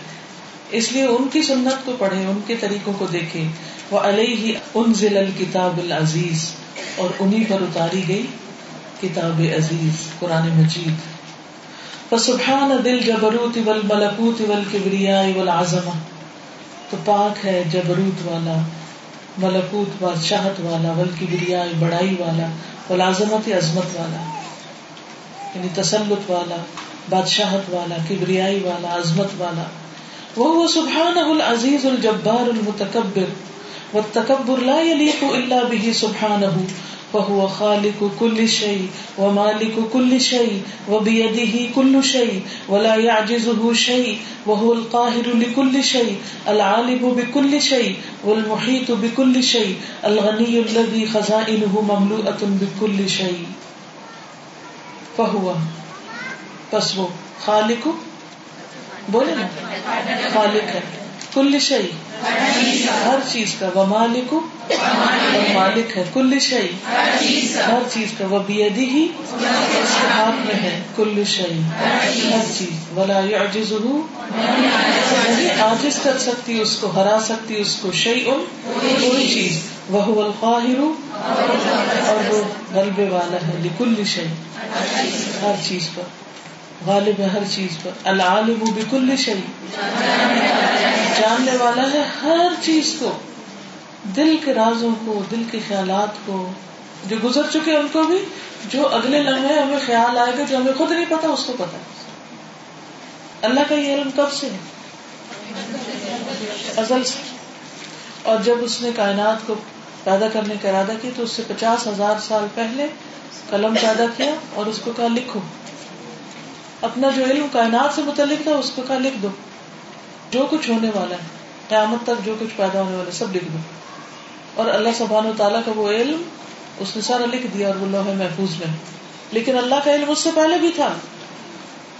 Speaker 1: اس لیے ان کی سنت کو پڑھے ان کے طریقوں کو دیکھے وہ علیہ ان ضلع العزیز اور انہیں پر اتاری گئی کتاب عزیز، قرآن مجید۔ فسبحان دل جبروت ول ملکوت ول کبریا ول تو پاک ہے جبروت والا، ملکوت، بادشاہت والا ول کبریا بڑائی والا ول عظمت عظمت والا یعنی تسلط والا، بادشاہت والا، کبریائی والا، عظمت والا۔ وہ سبحان العزیز الجبار المتکبر۔ والتکبر لا يليق الا به سبحانه فهو خالق كل شيء ومالك كل شيء وبيده كل شيء ولا يعجزه شيء وهو القاهر لكل شيء العالم بكل شيء والمحيط بكل شيء الغني الذي خزائنه مملوءة بكل شيء فهو. پس وہ خالق. بولے نا. خالق ہے. کل شعی ہر چیز کا وہ مالک مالک ہے کل شعی ہر چیز کا وہ بیدی ہی ہاتھ میں ہے کل شعی ہر چیز۔ ولا عجز نہیں آجز کر سکتی، اس کو ہرا سکتی، اس کو شعی ان کوئی چیز۔ وہ القاہر اور وہ غلبے والا ہے لکل شعی ہر چیز پر۔ غالب ہے ہر چیز پر۔ العالم بکل شعی جاننے والا ہے ہر چیز کو۔ دل کے رازوں کو، دل کے خیالات کو۔ جو گزر چکے ان کو بھی، جو اگلے لمحے ہمیں خیال آئے گا، جو ہمیں خود نہیں پتا، اس کو پتا۔ اللہ کا یہ علم کب سے ہے؟ ازل سے۔ اور جب اس نے کائنات کو پیدا کرنے کا ارادہ کیا، تو اس سے پچاس ہزار سال پہلے قلم پیدا کیا اور اس کو کہا، لکھو۔ اپنا جو علم کائنات سے متعلق تھا، اس کو کہا، لکھ دو۔ جو کچھ ہونے والا ہے، قیامت تک جو کچھ پیدا ہونے والا سب لکھ دو۔ اور اللہ سبحان و تعالیٰ کا وہ علم، اس نے سارا لکھ دیا اور وہ لوہے محفوظ میں۔ لیکن اللہ کا علم اس سے پہلے بھی تھا۔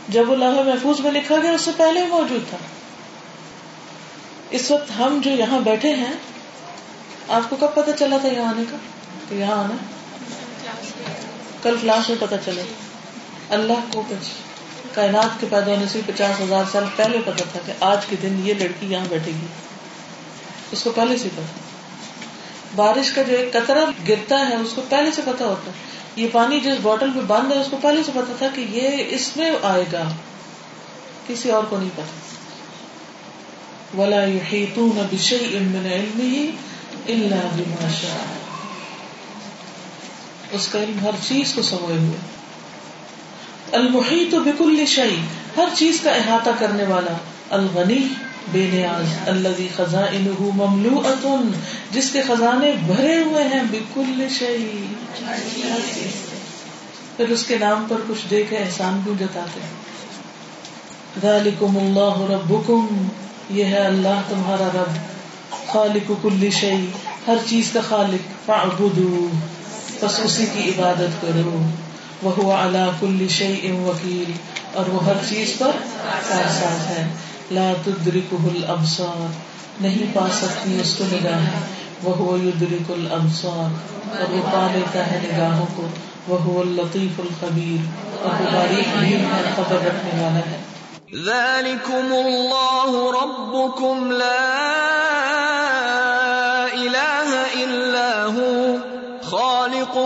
Speaker 1: جب وہ لوہے محفوظ میں لکھا گیا، اس سے پہلے ہی موجود تھا۔ اس وقت ہم جو یہاں بیٹھے ہیں، آپ کو کب پتا چلا تھا یہاں آنے کا؟ کہ یہاں آنا۔ کل فلاش میں پتا چلے اللہ کو کچھ کائنات کے پیدا ہونے سے پچاس ہزار سال پہلے پتا تھا کہ آج کے دن یہ لڑکی یہاں بیٹھے گی۔ اس کو پہلے سے پتا بارش کا جو ایک قطرہ گرتا ہے، اس کو پہلے سے پتا ہوتا ہے۔ یہ پانی جس بوٹل میں بند ہے، اس کو پہلے سے پتا تھا کہ یہ اس میں آئے گا۔ کسی اور کو نہیں پتا ولا يحيطون بشيء من علمه الا بما شاء۔ اس کا علم ہر چیز کو سموئے ہوئے۔ المحیط بکل شعی ہر چیز کا احاطہ کرنے والا۔ الغنی، بے نیاز۔ اللہ خزانہ مملوء جس کے خزانے بھرے ہوئے ہیں۔ بکل شعی پھر اس کے نام پر کچھ دے کے احسان کیوں جتاتے ہیں؟ ذالکم اللہ ربکم، یہ ہے اللہ تمہارا رب۔ خالق کل شعی ہر چیز کا خالق۔ فاعبدو، بس اسی کی عبادت کرو۔ وہ اللہ کل شعی ام وکیل اور وہ ہر چیز پر کارساز ہے۔ لا تدرکہ الابصار، نہیں پا سکتی اس کو نگاہ وہ یدرک الابصار، اور وہ پا لیتا ہے نگاہوں کو۔ وہ اللطیف الخبیر، اور وہ باریک بھی ہے خبر رکھنے والا ہے۔
Speaker 2: ذلكم الله ربكم لا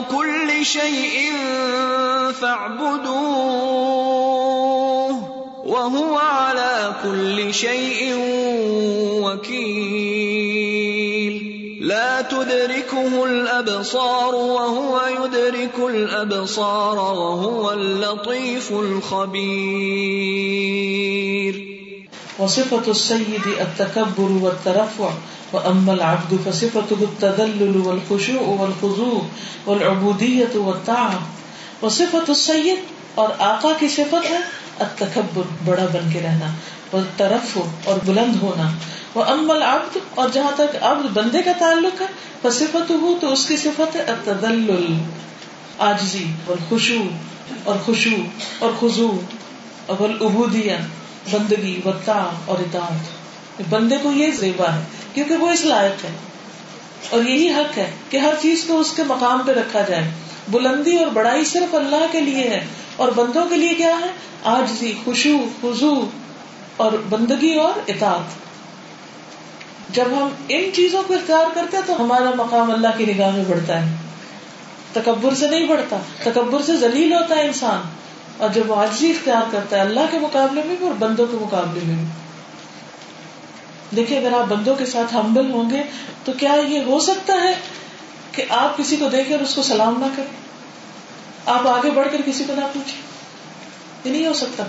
Speaker 2: كل شيء فاعبدوه وهو على كل شيء وكيل. لا تدركه الابصار وهو يدرك الابصار وهو اللطيف الخبير.
Speaker 1: وصفة السيد التكبر والترفع وأما العبد فصفته التذلل والخشوع والخضوع والعبودية والطاعة وصفت السید اور آقا کی صفت ہے التکبر، بڑا بن کے رہنا وہ طرف اور بلند ہونا۔ وہ ام العبد، اور جہاں تک عبد بندے کا تعلق ہے فصفت ہو تو اس کی صفت ہے التدلل آجزی اور خوشو اور خوشو اور خضو اور العبودیہ بندگی وطا اور اطاعت۔ بندے کو یہ زیبا ہے، کیونکہ وہ اس لائق ہے۔ اور یہی حق ہے کہ ہر چیز کو اس کے مقام پہ رکھا جائے۔ بلندی اور بڑائی صرف اللہ کے لیے ہے۔ اور بندوں کے لیے کیا ہے؟ آج سی خوشو خزو اور بندگی اور اطاعت۔ جب ہم ان چیزوں کو اختیار کرتے ہیں تو ہمارا مقام اللہ کی نگاہ میں بڑھتا ہے۔ تکبر سے نہیں بڑھتا، تکبر سے ذلیل ہوتا ہے انسان۔ اور جب وہ عاجزی اختیار کرتا ہے اللہ کے مقابلے میں بھی اور بندوں کے مقابلے میں بھی۔ دیکھیے اگر آپ بندوں کے ساتھ ہمبل ہوں گے تو کیا یہ ہو سکتا ہے کہ آپ کسی کو دیکھیں اور اس کو سلام نہ کریں؟ آپ آگے بڑھ کر کسی کو نہ پوچھیں؟ یہ نہیں ہو سکتا۔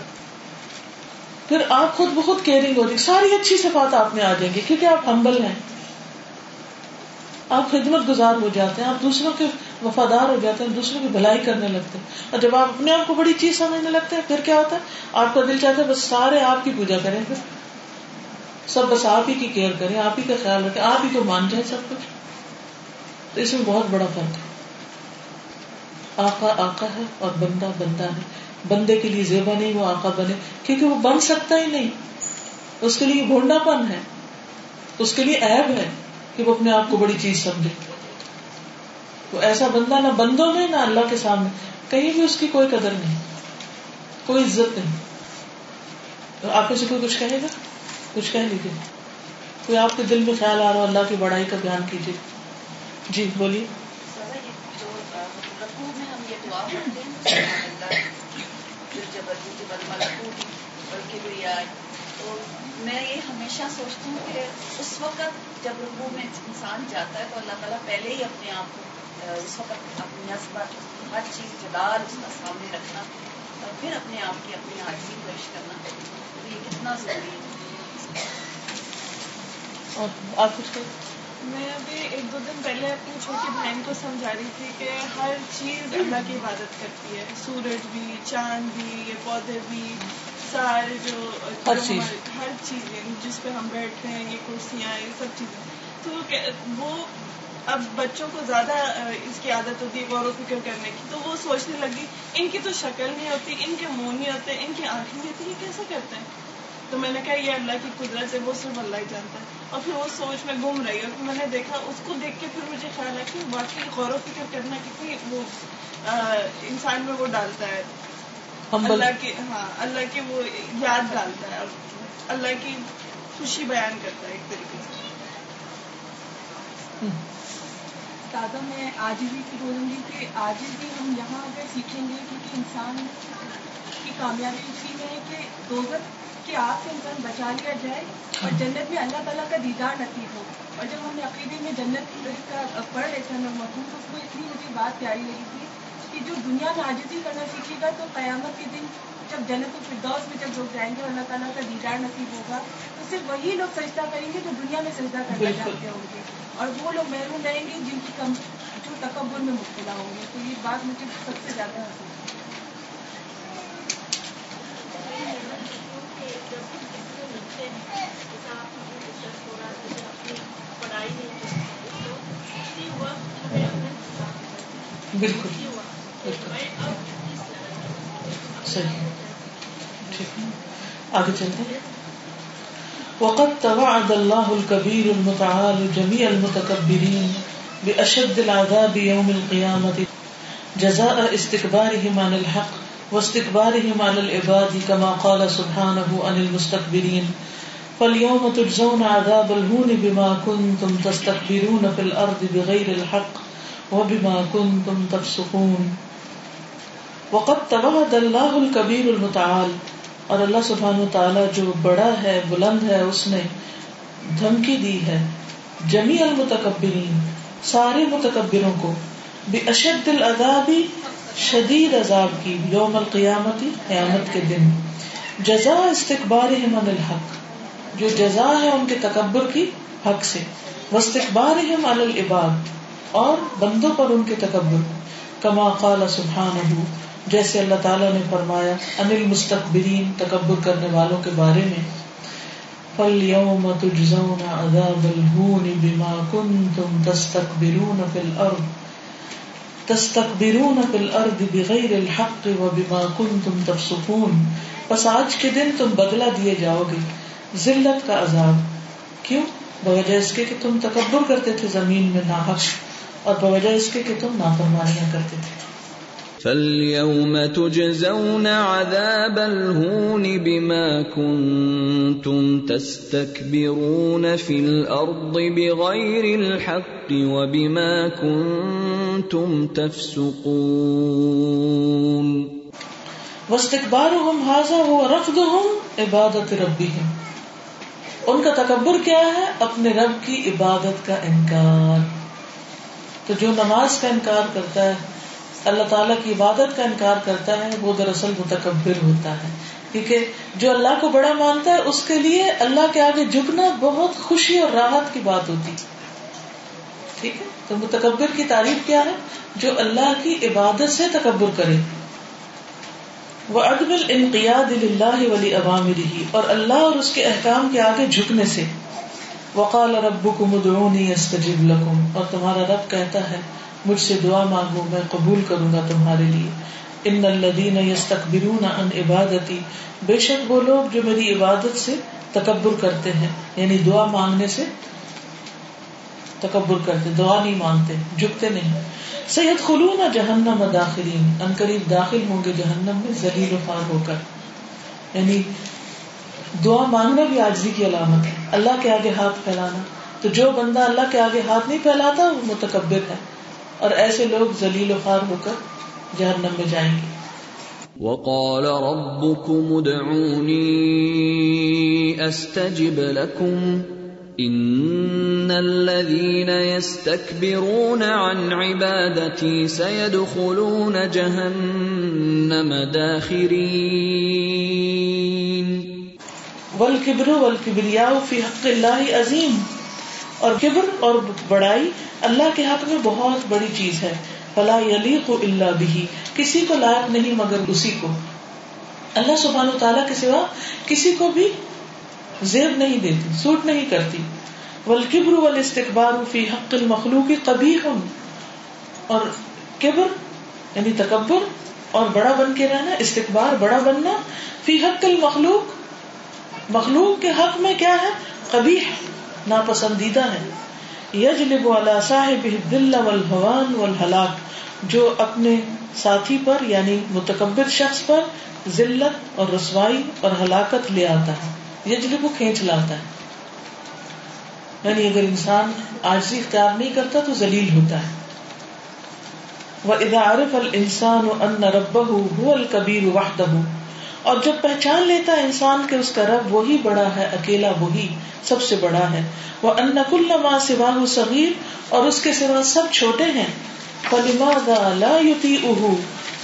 Speaker 1: پھر آپ خود بہت کیئرنگ ہو جائے ساری اچھی صفات آپ میں آ جائیں گی، کیونکہ آپ ہمبل ہیں۔ آپ خدمت گزار ہو جاتے ہیں، آپ دوسروں کے وفادار ہو جاتے ہیں، دوسروں کی بھلائی کرنے لگتے ہیں۔ اور جب آپ اپنے آپ کو بڑی چیز سمجھنے لگتے ہیں، پھر کیا ہوتا ہے؟ آپ کا دل چاہتا ہے بس سارے آپ کی پوجا کریں پھر۔ سب بس آپ ہی کی کیئر کریں، آپ ہی کا خیال رکھیں، آپ ہی کو مان جائیں سب کچھ۔ تو اس میں بہت بڑا فرق ہے۔ آقا آقا ہے اور بندہ بندہ ہے۔ بندے کے لیے زیبا نہیں، وہ آقا بنے۔ کیونکہ وہ بن سکتا ہی نہیں۔ اس کے لیے گھونڈا پن ہے۔ اس کے لیے ایب ہے کہ وہ اپنے آپ کو بڑی چیز سمجھے۔ تو ایسا بندہ نہ بندوں میں، نہ اللہ کے سامنے۔ کہیں بھی اس کی کوئی قدر نہیں، کوئی عزت نہیں۔ تو آپ سے کوئی کچھ کہے گا؟ کچھ کہہ لیجیے کوئی آپ کے دل میں خیال آ رہا اللہ کی بڑائی کا بیان کیجیے۔ جی بولیے۔
Speaker 4: تو میں یہ ہمیشہ سوچتی ہوں کہ اس وقت جب ربو میں انسان جاتا ہے، تو اللہ تعالیٰ پہلے ہی اپنے آپ کو اس وقت اپنی نسبت ہر چیز جلال اس کا سامنے رکھنا، اور پھر اپنے آپ کی اپنی حاضری پیش کرنا۔ تو یہ کتنا ضروری ہے۔
Speaker 1: اور آپ کچھ
Speaker 3: میں ابھی ایک دو دن پہلے اپنی چھوٹی بہن کو سمجھا رہی تھی کہ ہر چیز اللہ کی عبادت کرتی ہے۔ سورج بھی چاند بھی یہ پودے بھی سارے جو
Speaker 1: ہر چیز۔
Speaker 3: ہر چیز جس پہ ہم بیٹھتے ہیں یہ کرسیاں یہ سب چیزیں۔ تو وہ اب بچوں کو زیادہ اس کی عادت ہوتی ہے غور و فکر کرنے کی۔ تو وہ سوچنے لگی ان کی تو شکل نہیں ہوتی ان کے منہ نہیں ہوتے ان کی آنکھیں نہیں ہوتی یہ کیسے کرتے ہیں؟ تو میں نے کہا یہ اللہ کی قدرت ہے وہ صرف اللہ ہی جانتا ہے. اور پھر وہ سوچ میں گم رہی اور میں نے دیکھا اس کو دیکھ کے پھر مجھے خیال ہے کہ واقعی غور و فکر کرنا کتنی وہ انسان میں وہ ڈالتا ہے۔ اللہ کی ہاں اللہ کی وہ یاد ڈالتا ہے اللہ کی خوشی بیان کرتا ہے ایک طریقے سے۔
Speaker 5: دادا میں آج بھی بولوں گی کہ آج بھی ہم یہاں اگر سیکھیں گے کیونکہ انسان کی کامیابی اسی میں ہے کہ دوزت کی آگ سے انسان بچا لیا جائے اور جنت میں اللہ تعالیٰ کا دیدار نصیب ہو۔ اور جب ہم نے عقیدے میں جنت کا پڑھ رہے تھے ہم مضمون تو اس کو اتنی مجھے بات پیاری لگی تھی کہ جو دنیا میں عاجزی کرنا سیکھے گا تو قیامت کے دن جب جنت الفردوس میں جب لوگ جائیں گے اللہ تعالیٰ کا دیدار نصیب ہوگا تو صرف وہی لوگ سجدہ کریں گے جو دنیا میں سجدہ کرنا چاہتے ہوں گے۔ اور وہ لوگ محروم رہیں گے جن کی کم جو تکبر میں مبتلا ہوں گے۔ تو یہ بات مجھے سب سے زیادہ حاصل
Speaker 1: بالکل۔ بالکل۔ صحیح۔ ٹھیک۔ آگے چلتے ہیں۔ وقد توعد الله الكبير المتعال جميع المتكبرين بأشد العذاب يوم القيامة، جزاء استكبارهم عن الحق واستكبارهم على العباد كما قال سبحانه عن المستكبرين۔ فاليوم تجزون عذاب الهون بما كنتم تستكبرون في الأرض بغير الحق۔ وبما كنتم تفسقون. وقد توعد الله الكبير المتعال. اور اللہ سبحان و تعالیٰ جو بڑا ہے، بلند ہے، اس نے دھمکی دی ہے جمی المتکبرین، سارے متکبروں کو بے اشد العذابی شدید عذاب کی یوم القیامتی قیامت کے دن. جزا استقبار من الحق، جو جزا ہے ان کے تکبر کی حق سے. وسطبار العباد اور بندوں پر ان کے تکبر، کما قال سبحانہ جیسے اللہ تعالیٰ نے فرمایا، انل مستقبرین تکبر کرنے والوں کے بارے میں، فَالْيَوْمَ تُجْزَوْنَ عَذَابَ الْهُونِ بِمَا كُنْتُمْ تَسْتَكْبِرُونَ فِي الْأَرْضِ تَسْتَكْبِرُونَ فِي الْأَرْضِ بِغَيْرِ الْحَقِّ وَبِمَا كُنْتُمْ تَفْسُقُونَ۔ پس آج کے دن تم بدلہ دیے جاؤ گے، ذلت کا عذاب۔ کیوں؟ بوجہ اس کے کہ تم تکبر کرتے تھے زمین میں ناحق اور بوجہ اس کے کہ تم نافرمانیاں کرتے تھے۔
Speaker 2: فاليوم تجزون عذاب الهون بما كنتم تستكبرون في الارض بغير الحق وبما كنتم تفسقون۔
Speaker 1: حاضہ ہو رقد ہوں عبادت ربی ان کا تکبر کیا ہے؟ اپنے رب کی عبادت کا انکار۔ تو جو نماز کا انکار کرتا ہے، اللہ تعالیٰ کی عبادت کا انکار کرتا ہے، وہ دراصل متکبر ہوتا ہے۔ کیونکہ جو اللہ کو بڑا مانتا ہے، اس کے لیے اللہ کے آگے جھکنا بہت خوشی اور راحت کی بات ہوتی۔ ٹھیک ہے؟ تو متکبر کی تعریف کیا ہے؟ جو اللہ کی عبادت سے تکبر کرے۔ وہ ادب الانقیاد اللہ ولی عوامری اور اللہ اور اس کے احکام کے آگے جھکنے سے۔ وقال ربکم ادعونی استجب لکم اور تمہارا رب کہتا ہے، مجھ سے دعا مانگو، میں قبول کروں گا تمہارے لیے۔ ان الذین یستکبرون عن عبادتی بے شک وہ لوگ جو میری عبادت سے تکبر کرتے ہیں یعنی دعا مانگنے سے تکبر کرتے، دعا نہیں مانگتے، جھکتے نہیں۔ سید خلون جہنم داخلین، ان قریب داخل ہوں گے جہنم میں ذلیل و خوار ہو کر۔ یعنی دعا مانگنا بھی آجزی کی علامت ہے۔ اللہ کے آگے ہاتھ پھیلانا۔ تو جو بندہ اللہ کے آگے ہاتھ نہیں پھیلاتا، وہ متکبر ہے۔ اور ایسے لوگ ذلیل و خوار ہو کر جہنم میں جائیں گے۔
Speaker 2: وقال ربكم ادعوني استجب لكم۔ ان الذين يستكبرون عن عبادتي سيدخلون جهنم داخرين
Speaker 1: والکبر والکبریاء فی حق اللہ عظیم اور کبر اور بڑائی اللہ کے حق میں بہت بڑی چیز ہے۔ فلا یلیق الا به۔ کسی کو لائق نہیں مگر اسی کو۔ اللہ سبحانہ تعالیٰ کے سوا کسی کو بھی زیب نہیں دیتی، سوٹ نہیں کرتی۔ والکبر والاستکبار فی حق المخلوق قبیح۔ اور کبر یعنی تکبر، اور بڑا بن کے رہنا، استکبار، بڑا بننا، فی حق المخلوق۔ مخلوق کے حق میں کیا ہے؟ قبیح، ناپسندیدہ ہے۔ یجلب علی صاحب الذل والهوان والهلاك جو اپنے ساتھی پر یعنی متکبر شخص پر، ذلت اور رسوائی اور ہلاکت لے آتا ہے۔ یجلب کھینچ لاتا ہے۔ یعنی اگر انسان عاجزی اختیار نہیں کرتا تو ذلیل ہوتا ہے۔ وَإِذَا عَرِفَ الْإِنسَانُ أَنَّ رَبَّهُ هُوَ الْكَبِيرُ وَحْدَهُ۔ اور جب پہچان لیتا ہے انسان کہ اس کا رب وہی بڑا ہے، اکیلا وہی سب سے بڑا ہے۔ وہ ان کل ما سواہ صغیر اور اس کے سوا سب چھوٹے ہیں۔ فَلِمَاذَا لَا يُطِيعُهُ؟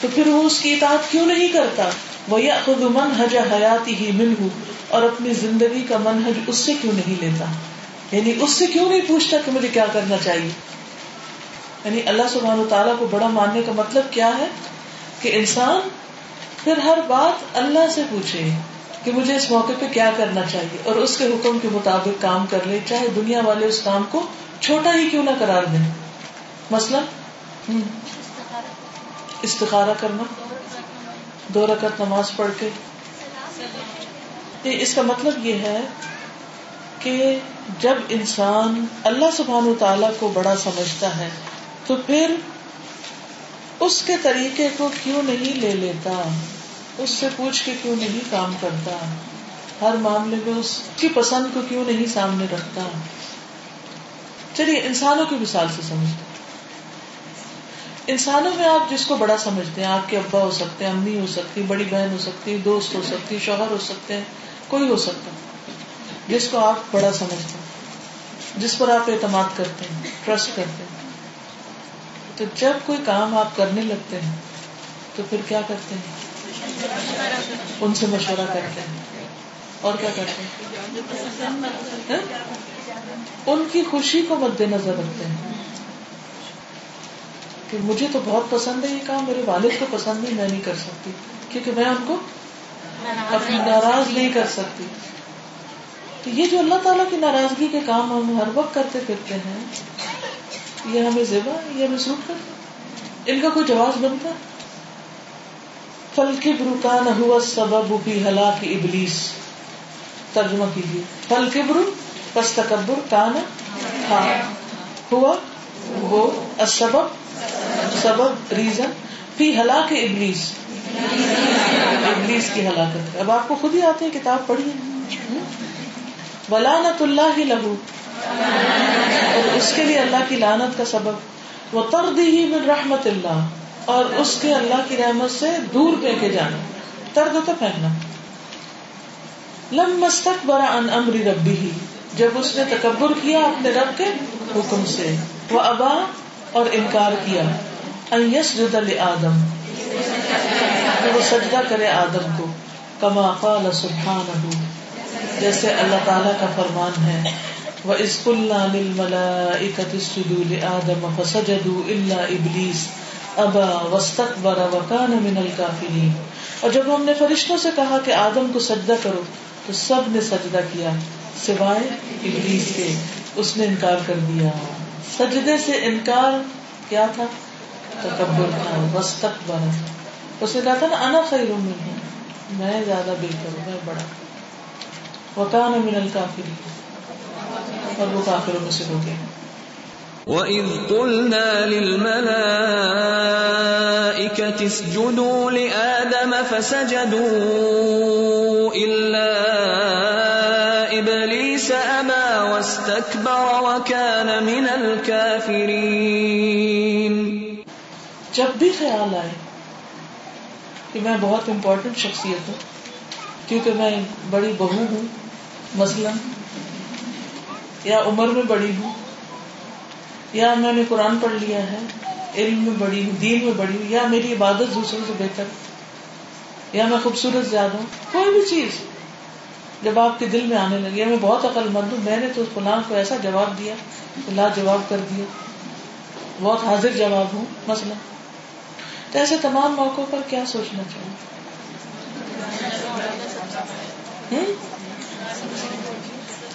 Speaker 1: تو پھر وہ اس کی اطاعت کیوں نہیں کرتا؟ وہ خود منہج حیاتی ہی منہ اور اپنی زندگی کا منہج اس سے کیوں نہیں لیتا؟ یعنی اس سے کیوں نہیں پوچھتا کہ مجھے کیا کرنا چاہیے؟ یعنی اللہ سبحانہ تعالیٰ کو بڑا ماننے کا مطلب کیا ہے؟ کہ انسان پھر ہر بات اللہ سے پوچھے کہ مجھے اس موقع پہ کیا کرنا چاہیے اور اس کے حکم کے مطابق کام کر لے چاہے دنیا والے اس کام کو چھوٹا ہی کیوں نہ قرار دیں۔ مثلا؟ استخارہ کرنا۔ دو رکعت نماز پڑھ کے۔ اس کا مطلب یہ ہے کہ جب انسان اللہ سبحان تعالی کو بڑا سمجھتا ہے، تو پھر اس کے طریقے کو کیوں نہیں لے لیتا؟ اس سے پوچھ کے کیوں نہیں کام کرتا؟ ہر معاملے میں اس کی پسند کو کیوں نہیں سامنے رکھتا؟ چلیے، انسانوں کی مثال سے سمجھتے انسانوں میں آپ جس کو بڑا سمجھتے ہیں، آپ کے ابا ہو سکتے ہیں، امی ہو سکتی بڑی بہن ہو سکتی دوست ہو سکتی شوہر ہو سکتے ہیں، کوئی ہو سکتا جس کو آپ بڑا سمجھتے ہیں، جس پر آپ اعتماد کرتے ہیں ٹرسٹ کرتے ہیں۔ تو جب کوئی کام آپ کرنے لگتے ہیں، تو پھر کیا کرتے ہیں؟ ان سے مشورہ کرتے ہیں۔ اور کیا کرتے ہیں؟ ہاں؟ ان کی خوشی کو مد نظر رکھتے ہیں۔ کہ مجھے تو بہت پسند ہے یہ کام، میرے والد کو پسند نہیں، میں نہیں کر سکتی، کیونکہ میں ان کو اپنی ناراض نہیں کر سکتی۔ تو یہ جو اللہ تعالیٰ کی ناراضگی کے کام ہم ہر وقت کرتے پھرتے ہیں، یہ ہمیں زیبا یہ ہمیں سوٹ کرتا ان کا کوئی جواز بنتا؟ فل کبر کا نہ ہوا سبب بھی ہلا کی ابلیس ترجمہ کیجیے۔ فل کبر پس تکبر کا نہ ہوا وہ سبب سبب ریزن فی ہلاک ابلیس۔ ابلیس کی ہلاکت۔ اب آپ کو خود ہی آتے ہیں، کتاب پڑھیے ولانت اللہ ہی لہو اور اس کے لیے اللہ کی لانت کا سبب۔ وہ ترد ہی من رحمت اللہ اور اس کے اللہ کی رحمت سے دور پہ کے جانا۔ درد ہو تو پھینکنا۔ لم مستق برا ان امر ربی ہی جب اس نے تکبر کیا اپنے رب کے حکم سے۔ وہ ابا اور انکار کیا۔ یس جد آدم کہ وہ سجدہ کرے آدم کو۔ کما قال سبحانہ۔ جیسے اللہ تعالی کا فرمان ہے۔ وہ اسک اللہ آدم فسجد اللہ ابلیس۔ ابا وسط برا وکان من الکافرین۔ اور جب ہم نے فرشتوں سے کہا کہ آدم کو سجدہ کرو، تو سب نے سجدہ کیا، سوائے ابلیس کے۔ اس نے انکار کر دیا۔ سجدے سے انکار کیا تھا؟ تکبر تھا وسط برا اس نے کہا تھا نا، انا خیر منہ میں زیادہ بہتر ہوں، میں بڑا۔ وکان من الکافرین۔ اور وہ کافروں میں سے ہو گئے۔
Speaker 2: وَإِذْ قُلْنَا لِلْمَلَائِكَةِ اسْجُدُوا لِآدَمَ فَسَجَدُوا إِلَّا إِبْلِيسَ أَبَى وَاسْتَكْبَرَ الْكَافِرِينَ
Speaker 1: جب بھی خیال آئے کہ میں بہت امپورٹنٹ شخصیت ہوں، کیونکہ میں بڑی بہو ہوں، مثلاً، یا عمر میں بڑی ہوں، یا میں نے قرآن پڑھ لیا ہے، علم میں بڑی ہوں، دین میں بڑی ہوں، یا میری عبادت دوسروں سے بہتر یا میں خوبصورت زیادہ ہوں، کوئی بھی چیز۔ جب آپ کے دل میں آنے لگی میں بہت عقل مند ہوں، میں نے تو فلاں کو ایسا جواب دیا لا جواب کر دیا۔ بہت حاضر جواب ہوں، مثلا۔ تو ایسے تمام موقعوں پر کیا سوچنا چاہیے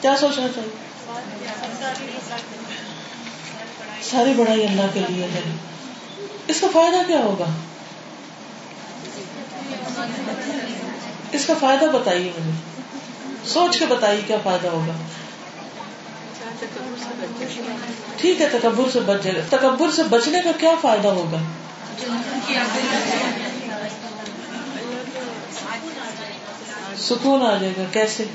Speaker 1: کیا سوچنا چاہیے ساری بڑائی اللہ کے لیے ہے۔ اس کا فائدہ کیا ہوگا؟ اس کا فائدہ بتائیے مجھے۔ سوچ کے بتائیے کیا فائدہ ہوگا۔ ٹھیک ہے تکبر سے بچ جائے۔ تکبر سے بچنے کا کیا فائدہ ہوگا؟ سکون آ جائے گا کیسے؟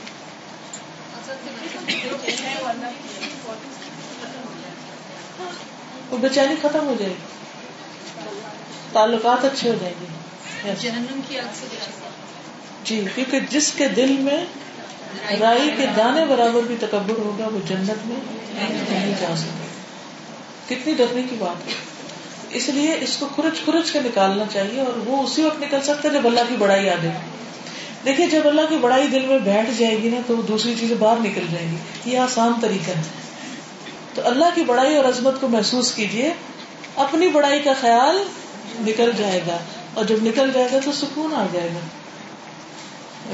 Speaker 1: وہ بے چینی ختم ہو جائے گی۔ تعلقات اچھے ہو جائیں گے۔ جی کیونکہ جس کے دل میں رائی کے دانے برابر بھی تکبر ہوگا، وہ جنت میں نہیں جا سکے کتنی ڈرنے کی بات ہے۔ اس لیے اس کو کھرچ کھرچ کے نکالنا چاہیے اور وہ اسی وقت نکل سکتا ہے جب اللہ کی بڑائی آ جائے۔ دیکھیے، جب اللہ کی بڑائی دل میں بیٹھ جائے گی نا تو وہ دوسری چیزیں باہر نکل جائیں گی۔ یہ آسان طریقہ ہے۔ تو اللہ کی بڑائی اور عظمت کو محسوس کیجیے اپنی بڑائی کا خیال نکل جائے گا اور جب نکل جائے گا تو سکون آ جائے گا۔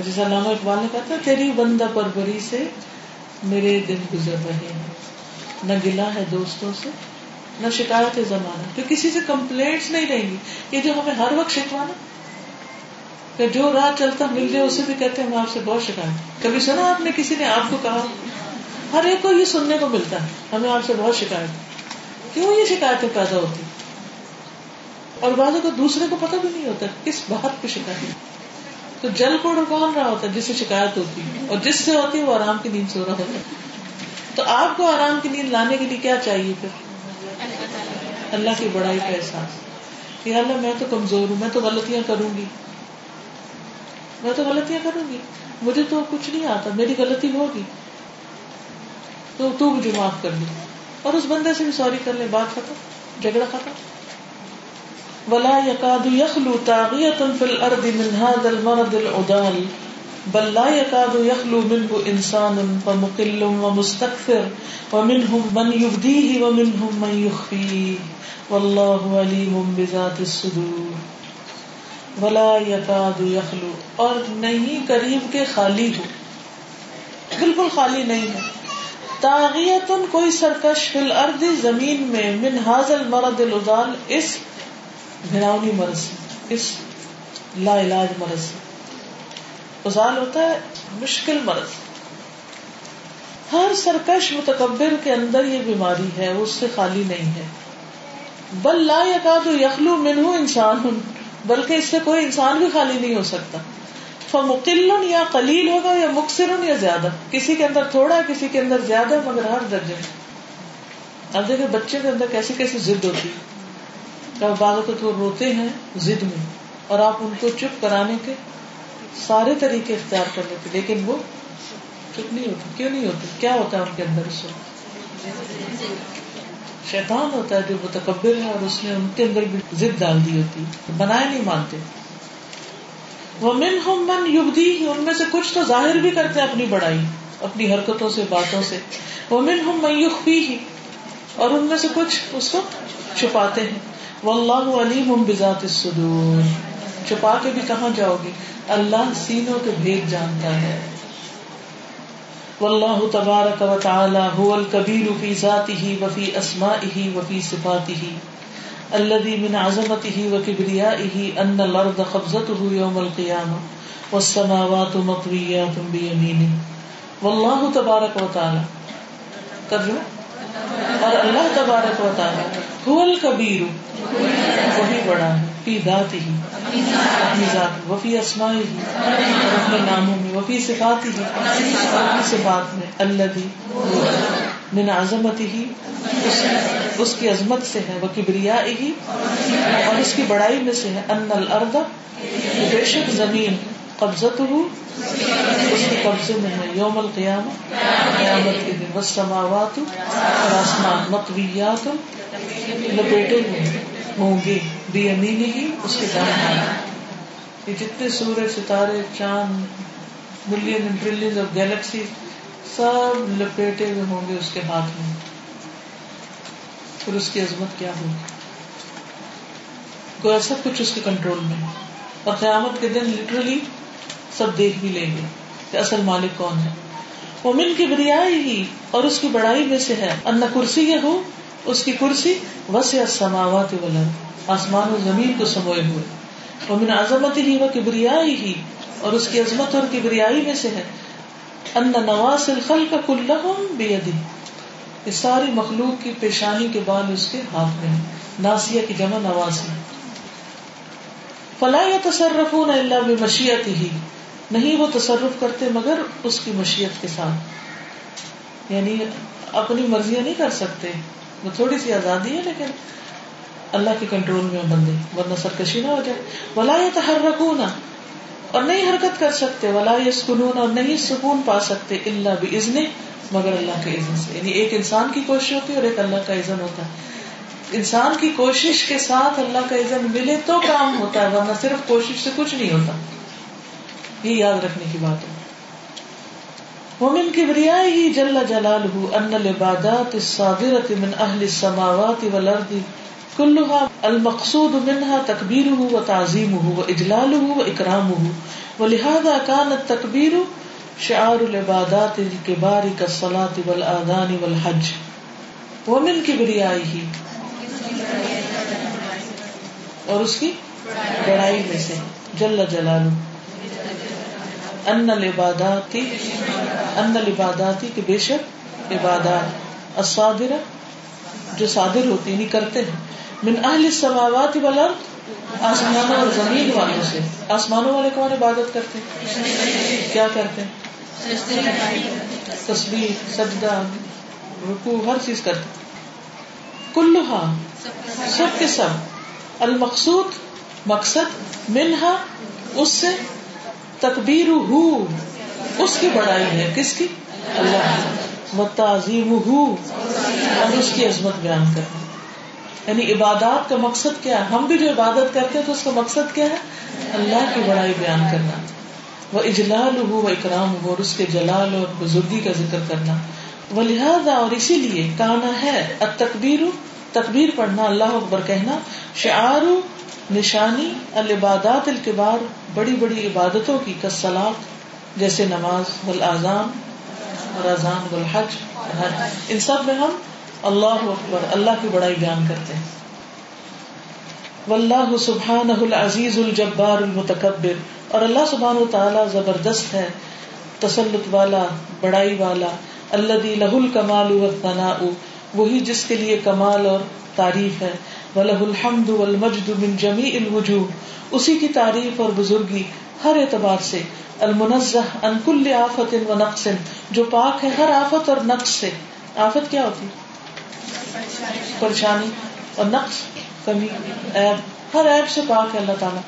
Speaker 1: جیسا علامہ اقبال نے کہا تھا، تیری بندہ پربری سے میرے دن گزر رہے ہیں۔ نہ گلا ہے دوستوں سے، نہ شکایت ہے زمانہ۔ کہ کسی سے کمپلینٹس نہیں رہیں گی۔ یہ جو ہمیں ہر وقت شکوانا کہ جو راہ چلتا مل جائے اسے بھی کہتے ہیں، میں آپ سے بہت شکایت کبھی سنا آپ نے کسی نے آپ کو کہا؟ ہر ایک کو یہ سننے کو ملتا ہے، ہمیں آپ سے بہت شکایت کیوں یہ شکایتیں پیدا ہوتی؟ اور بعض کو دوسرے کو پتہ بھی نہیں ہوتا کس بات پہ شکایت۔ تو جل کو کون رہا ہوتا ہے جس سے شکایت ہوتی ہے؟ اور جس سے ہوتی ہے وہ آرام کی نیند سو رہا ہوتا ہے۔ تو آپ کو آرام کی نیند لانے کے لیے کیا چاہیے پھر؟ اللہ کی بڑائی کا احساس۔ کہ اللہ میں تو کمزور ہوں، میں تو غلطیاں کروں گی۔ میں تو غلطیاں کروں گی۔ مجھے تو کچھ نہیں آتا، میری غلطی ہوگی۔ تو تو مجھے معاف کر دے۔ اور اس بندے سے بھی سوری کر لے، بات ختم، جھگڑا ختم۔ ولا يكاد يخلو طاغية في الأرض من هذا المرض العدال بل لا يكاد يخلو منه إنسان فمقل ومستكثر، ومنهم من يبديه ومنهم من يخفيه. والله عليم بذات الصدور. ولا يكاد يخلو، اور نہیں قریب کے خالی ہو. بالکل خالی نہیں ہے. تاغیتن کوئی سرکش فی الارض زمین میں من حاضل مرض العدال اس گھراؤنی مرض، اس لا علاج مرض۔ ازال ہوتا ہے مشکل مرض۔ ہر سرکش متکبر کے اندر یہ بیماری ہے اس سے خالی نہیں ہے۔ بل لا یقاد یخلو منہ انسان، بلکہ اس سے کوئی انسان بھی خالی نہیں ہو سکتا۔ فمقل یا قلیل ہوگا یا مکسر یا زیادہ۔ کسی کے اندر تھوڑا، کسی کے اندر زیادہ، مگر ہر درجے۔ اب دیکھیں بچے کے اندر کیسی کیسی ضد ہوتی۔ ہے بعض اوقات وہ روتے ہیں ضد میں اور آپ ان کو چپ کرانے کے سارے طریقے اختیار کر لیتے، لیکن وہ چپ نہیں ہوتے۔ کیوں نہیں ہوتے؟ کیا ہوتا ہے ان کے اندر اس وقت؟ شیطان ہوتا ہے جو متکبر ہے اور اس نے ان کے اندر بھی ضد ڈال دی ہوتی۔ بنائے نہیں مانتے۔ وہ من ہم من یبدی ان میں سے کچھ تو ظاہر بھی کرتے ہیں اپنی بڑائی، اپنی حرکتوں سے، باتوں سے۔ وہ من ہم من یخفی اور ان میں سے کچھ اس کو چھپاتے ہیں۔ واللہ علیم بذات الصدور۔ چھپا کے بھی کہاں جاؤ گے؟ اللہ سینوں کے بھید جانتا ہے۔ واللہ تبارک و تعالی هو الکبیر فی ذاته وفی اسمائه وفی صفاته۔ الذي من عظمته وكبريائه ان الارض قبضته يوم القيامه والسماوات مطويات بيمينه والله تبارک و تعالی۔ اور اللہ تبارک و تعالی هو الکبیر وہی بڑا ہے فی ذاتی ہی اپنی ذات وفی اسمائی ہی اور اپنے ناموں میں وفی صفات ہی اپنی صفات میں اللہ من عظمت ہی اس کی عظمت سے ہے وہ کبریا ہی اور اس کی بڑائی میں سے ہے ان الارض بے شک زمین۔ قبضت ہو اس کے قبضے میں ہے یوم القیام قیامت کے دن بس سماوات اور آسمان، مطویات، لپیٹے ہوئے ہوں گے بے امینی ہی اس کے دان یہ جتنے سورج، ستارے، چاند، ملین، ٹریلین آف گیلیکسی سب لپیٹے ہوئے ہوں گے اس کے ہاتھ میں۔ پھر اس کی عظمت کیا ہوگی؟ کوئی سب کچھ اس کے کنٹرول میں۔ اور قیامت کے دن لٹرلی سب دیکھ بھی لیں گے کہ اصل مالک کون ہے۔ مومن کی بریائی ہی اور اس کی بڑائی میں سے ہے۔ ان کرسی یہ ہو، اس کی کرسی وسیع سماوات ولد آسمان و زمین کو سموئے ہوئے۔ ومن عظمت ہی و کبریائی ہی اور اس کی عظمت اور کبریائی میں سے ہے۔ ان نواس الخلق کلہم بیدی اس ساری مخلوق کی پیشانی کے بال اس کے ہاتھ میں ناسیہ کی جمع نواسی فلا يتصرفون الا بمشیئته نہیں وہ تصرف کرتے مگر اس کی مشیت کے ساتھ۔ یعنی اپنی مرضیاں نہیں کر سکتے۔ وہ تھوڑی سی آزادی ہے لیکن اللہ کے کنٹرول میں بندے، ورنہ سرکشی نہ ہو جائے۔ ولا يتحركون، اور نہیں حرکت کر سکتے۔ ولا يسكنون، اور نہیں سکون پا سکتے الا باذن مگر اللہ کے اذن سے۔ یعنی ایک انسان کی کوشش ہوتی ہے اور ایک اللہ کا اذن ہوتا ہے۔ انسان کی کوشش کے ساتھ اللہ کا اذن ملے تو کام ہوتا ہے، ورنہ صرف کوشش سے کچھ نہیں ہوتا۔ یہ یاد رکھنے کی بات ہے۔ مومن کی بریائی ہی جل جلالہ ان العبادات الصادرة من اہل السماوات والارض كلها المقصود منها تكبيره وتعظيمه واجلاله واكرامه ولهذا كان التكبير شعار العبادات الكبار كالصلاة والآذان والحج۔ ومن کبریائی ہی اور اس کی بڑائی میں سے جل جلالہ۔ ان العبادات ان العبادات کے بے شک عبادات۔ الصادرہ جو صادر ہوتی یعنی کرتے ہیں۔ من اہل السماوات والارض، آسمانوں اور زمین والوں سے۔ آسمانوں والے کون عبادت کرتے ہیں؟ کیا کرتے ہیں؟ تصویر سجدہ، رکوع، ہر چیز کرتے کلوہا سب کے سب۔ المقصود، مقصد، منہا، اس سے تکبیر ہو اس کی بڑائی ہے۔ کس کی؟ اللہ و تعظیم ہو اور اس کی عظمت بیان کرنا یعنی عبادات کا مقصد کیا ہے؟ ہم بھی جو عبادت کرتے ہیں تو اس کا مقصد کیا ہے؟ اللہ کی بڑائی بیان کرنا۔ وہ اجلال ہو وہ اکرام ہو اور اس کے جلال اور بزرگی کا ذکر کرنا۔ وہ لہٰذا اور اسی لیے کانا ہے تکبیر تکبیر پڑھنا، اللہ اکبر کہنا۔ شعار نشانی العبادات الکبار، بڑی بڑی عبادتوں کی کسلات جیسے نماز والآزان اور اذان والحج ان سب میں ہم اللہ اکبر، اللہ کی بڑائی بیان کرتے ہیں۔ واللہ سبحانہ العزیز الجبار المتکبر۔ اور اللہ سبحانہ تعالی زبردست ہے، تسلط والا، بڑائی والا اللہ لہ الکمال والثناء۔ وہی جس کے لیے کمال اور تعریف ہے۔ ولہ الحمد والمجد من جمیع الوجوہ اسی کی تعریف اور بزرگی ہر اعتبار سے۔ المنزہ ان کل آفت و نقص جو پاک ہے ہر آفت اور نقص سے۔ آفت کیا ہوتی؟ پریشانی اور نقص، کمی، عیب۔ ہر عیب سے پاک ہے اللہ تعالیٰ۔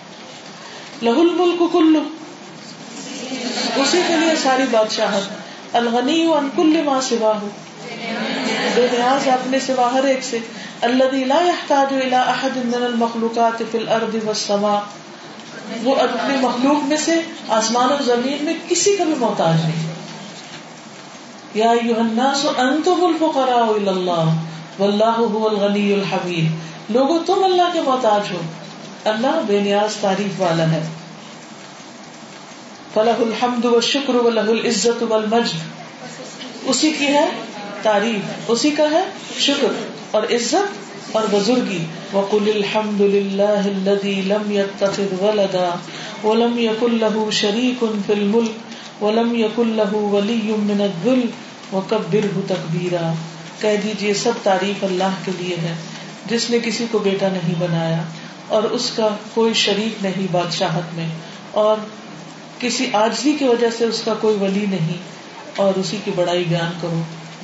Speaker 1: لہ الملک کلو اسی کے لیے ساری بادشاہت۔ الغنی عن کل ما سوا ہو بے نیاز اپنے سوا ہر ایک سے. الذي لا يحتاج الى احد من المخلوقات في الارض والسماء. وہ اپنی مخلوق میں سے آسمان اور زمین میں کسی کا بھی محتاج نہیں. یا ایھا الناس انتم الفقراء الى الله والله هو الغني الحمید. لوگوں تم اللہ کے محتاج ہو. اللہ بے نیاز تعریف والا ہے. فلح الحمد والشکر وله العزت والمجد. اسی کی ہے تعریف، اسی کا ہے شکر اور عزت اور بزرگی۔ وقل الحمد لله الذي لم يتخذ ولدا ولم يكن له شريك في الملك ولم يكن له ولي من الذل وكبره تكبيرا۔ کہہ دیجیے، سب تعریف اللہ کے لیے ہے، جس نے کسی کو بیٹا نہیں بنایا اور اس کا کوئی شریک نہیں بادشاہت میں اور کسی آجزی کی وجہ سے اس کا کوئی ولی نہیں اور اسی کی بڑائی بیان کرو۔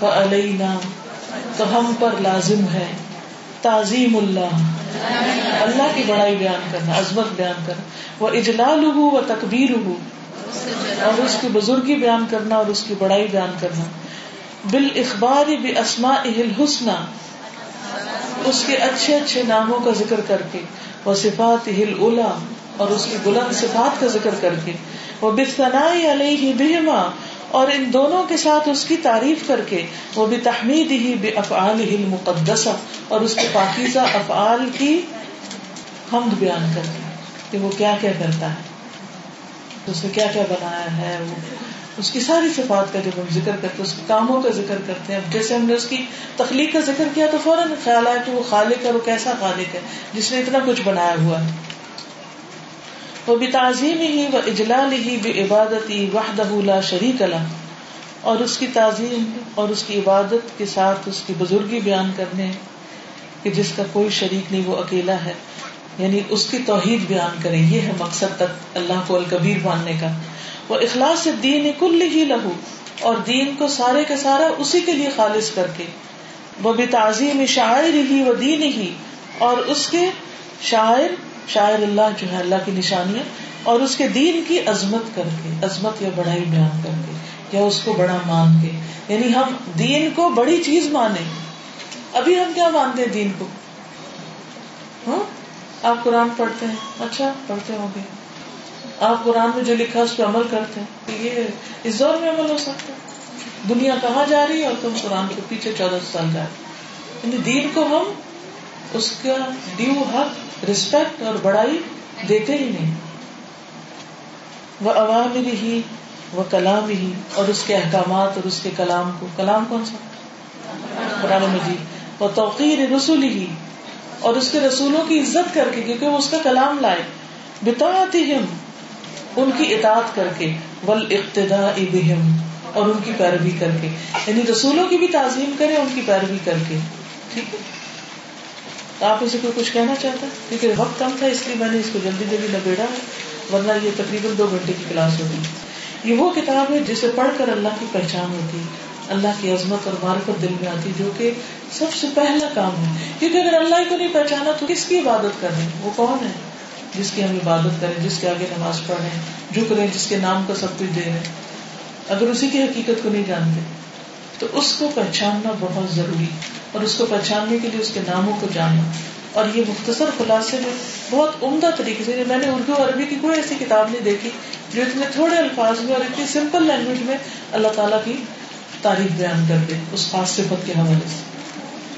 Speaker 1: فعلینا تو ہم پر لازم ہے تعظیم اللہ۔ اللہ کی بڑائی بیان کرنا، عظمت بیان کرنا۔ وہ اجلال ہو وہ تکبیر ہو اور اس کی بزرگی بیان کرنا اور اس کی بڑائی بیان کرنا۔ بال اخبار بے اسما حسنہ اس کے اچھے اچھے ناموں کا ذکر کر کے۔ وہ صفات ہل اولا اور اس کی بلند صفات کا ذکر کر کے۔ وہ بفنا علیہ بہما اور ان دونوں کے ساتھ اس کی تعریف کر کے وہ بھی تحمید ہی بے افعال ہل مقدسہ اور اس کے پاکیزہ افعال کی حمد بیان کر کے کہ وہ کیا کیا کرتا ہے، اس نے کیا کیا بنایا ہے، وہ اس کی ساری صفات کا جب ہم ذکر کرتے اس کے کاموں کا ذکر کرتے ہیں جیسے ہم نے اس کی تخلیق کا ذکر کیا تو فوراً خیال آیا کہ وہ خالق ہے وہ کیسا خالق ہے، جس نے اتنا کچھ بنایا ہوا ہے۔ وہ بھی تعظیم ہی و اجلال ہی بے عبادتی وحدہ لا شریک اللہ اور اس کی تعظیم اور اس کی عبادت کے ساتھ اس کی بزرگی بیان کرنے کہ جس کا کوئی شریک نہیں، وہ اکیلا ہے۔ یعنی اس کی توحید بیان کریں، یہ ہے مقصد تک اللہ کو الکبیر ماننے کا۔ وہ اخلاص دین کل ہی لہو اور دین کو سارے کا سارا اسی کے لیے خالص کر کے۔ وہ بھی تعظیم شاعر ہی و دین ہی اور اس کے شاعر شاعر اللہ جو ہے اللہ کی نشانیاں اور اس کے دین کی عظمت کر کے، عظمت یا بڑائی بیان کر کے، یا اس کو بڑا مان کے۔ یعنی ہم دین کو بڑی چیز مانے ابھی ہم کیا مانتے ہیں دین کو؟ ہاں؟ آپ قرآن پڑھتے ہیں۔ اچھا پڑھتے ہوں گے۔ آپ قرآن میں جو لکھا اس پہ عمل کرتے ہیں۔ یہ اس دور میں عمل ہو سکتا ہے۔ دنیا کہاں جا رہی ہے اور تم قرآن کے پیچھے چودہ سال جا رہے یعنی دین کو ہم اس کا ڈیو حق رسپیکٹ اور بڑائی دیتے ہی نہیں۔ وہ عوامر ہی، وہ کلام ہی اور اس کے احکامات اور اس کے کلام کو۔ کلام کون سا؟ قرآن مجید۔ وہ توقیر رسول ہی اور اس کے رسولوں کی عزت کر کے، کیونکہ وہ اس کا کلام لائے۔ بتاتی ہم ان کی اطاعت کر کے۔ ول ابتدا بہم، اور ان کی پیروی کر کے۔ یعنی رسولوں کی بھی تعظیم کرے، ان کی پیروی کر کے۔ ٹھیک ہے؟ تو آپ اسے کوئی کچھ کہنا چاہتا ہے؟ کیونکہ وقت کم تھا، اس لیے میں نے اس کو جلدی جلدی نبیڑا ہے ورنہ یہ تقریباً دو گھنٹے کی کلاس ہوگی۔ یہ وہ کتاب ہے جسے پڑھ کر اللہ کی پہچان ہوتی ہے۔ اللہ کی عظمت اور معرفت دل میں آتی، جو کہ سب سے پہلا کام ہے۔ کیونکہ اگر اللہ کو نہیں پہچانا، تو کس کی عبادت کر رہے ہیں؟ وہ کون ہے؟ جس کی ہم عبادت کریں، جس کے آگے نماز پڑھیں جھک رہے جس کے نام کا سب کچھ دے رہے اگر اسی کی حقیقت کو نہیں جانتے، تو اس کو پہچاننا بہت ضروری ہے۔ اور اس کو پہچاننے کے لیے اس کے ناموں کو جاننا اور یہ مختصر خلاصے میں بہت عمدہ طریقے سے میں نے اردو عربی کی کوئی ایسی کتاب نہیں دیکھی، جو اتنے تھوڑے الفاظ میں اور اتنی سمپل لینگویج میں اللہ تعالیٰ کی تعریف بیان کر دے اس خاص صفت کے حوالے سے۔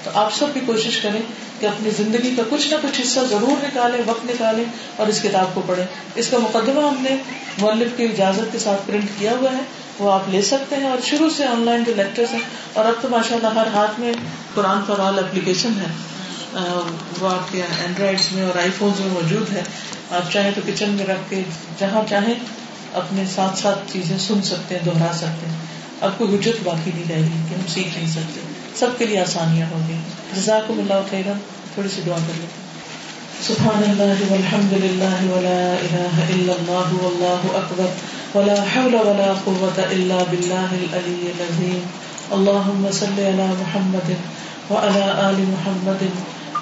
Speaker 1: تو آپ سب بھی کوشش کریں کہ اپنی زندگی کا کچھ نہ کچھ حصہ ضرور نکالیں، وقت نکالیں اور اس کتاب کو پڑھیں۔ اس کا مقدمہ ہم نے مولف کی اجازت کے ساتھ پرنٹ کیا ہوا ہے۔ وہ آپ لے سکتے ہیں اور شروع سے آن لائن جو لیکچر ہیں، اور اب تو ماشاء اللہ ہر ہاتھ میں قرآن فار آل اپلیکیشن ہے۔ وہ آپ کے اینڈرائڈ میں اور آئی فون میں موجود ہے۔ آپ چاہیں تو کچن میں رکھ کے جہاں چاہیں اپنے ساتھ ساتھ چیزیں سن سکتے ہیں دوہرا سکتے ہیں۔ اب کوئی حجت باقی نہیں رہے گی کہ ہم سیکھ نہیں سکتے۔ سب کے لیے آسانیاں ہوں گی۔ جزاک اللہ خیرا۔ تھوڑی سی دعا کر لیتے سبحان اللہ والحمد للہ ولا الہ الا اللہ واللہ اکبر۔ ولا حول ولا قوة الا باللہ العلی العظیم اللہم صلی علی محمد وعلى آل محمد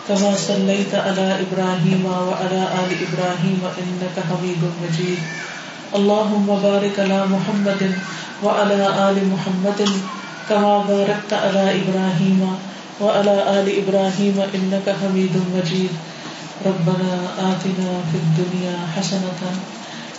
Speaker 1: كما صليت على إبراهيم وعلى آل إبراهيم إنك حميد مجيد. اللهم بارك على محمد وعلى آل محمد كما باركت على إبراهيم وعلى آل إبراهيم إنك حميد مجيد. ربنا آتنا في الدنيا حسنة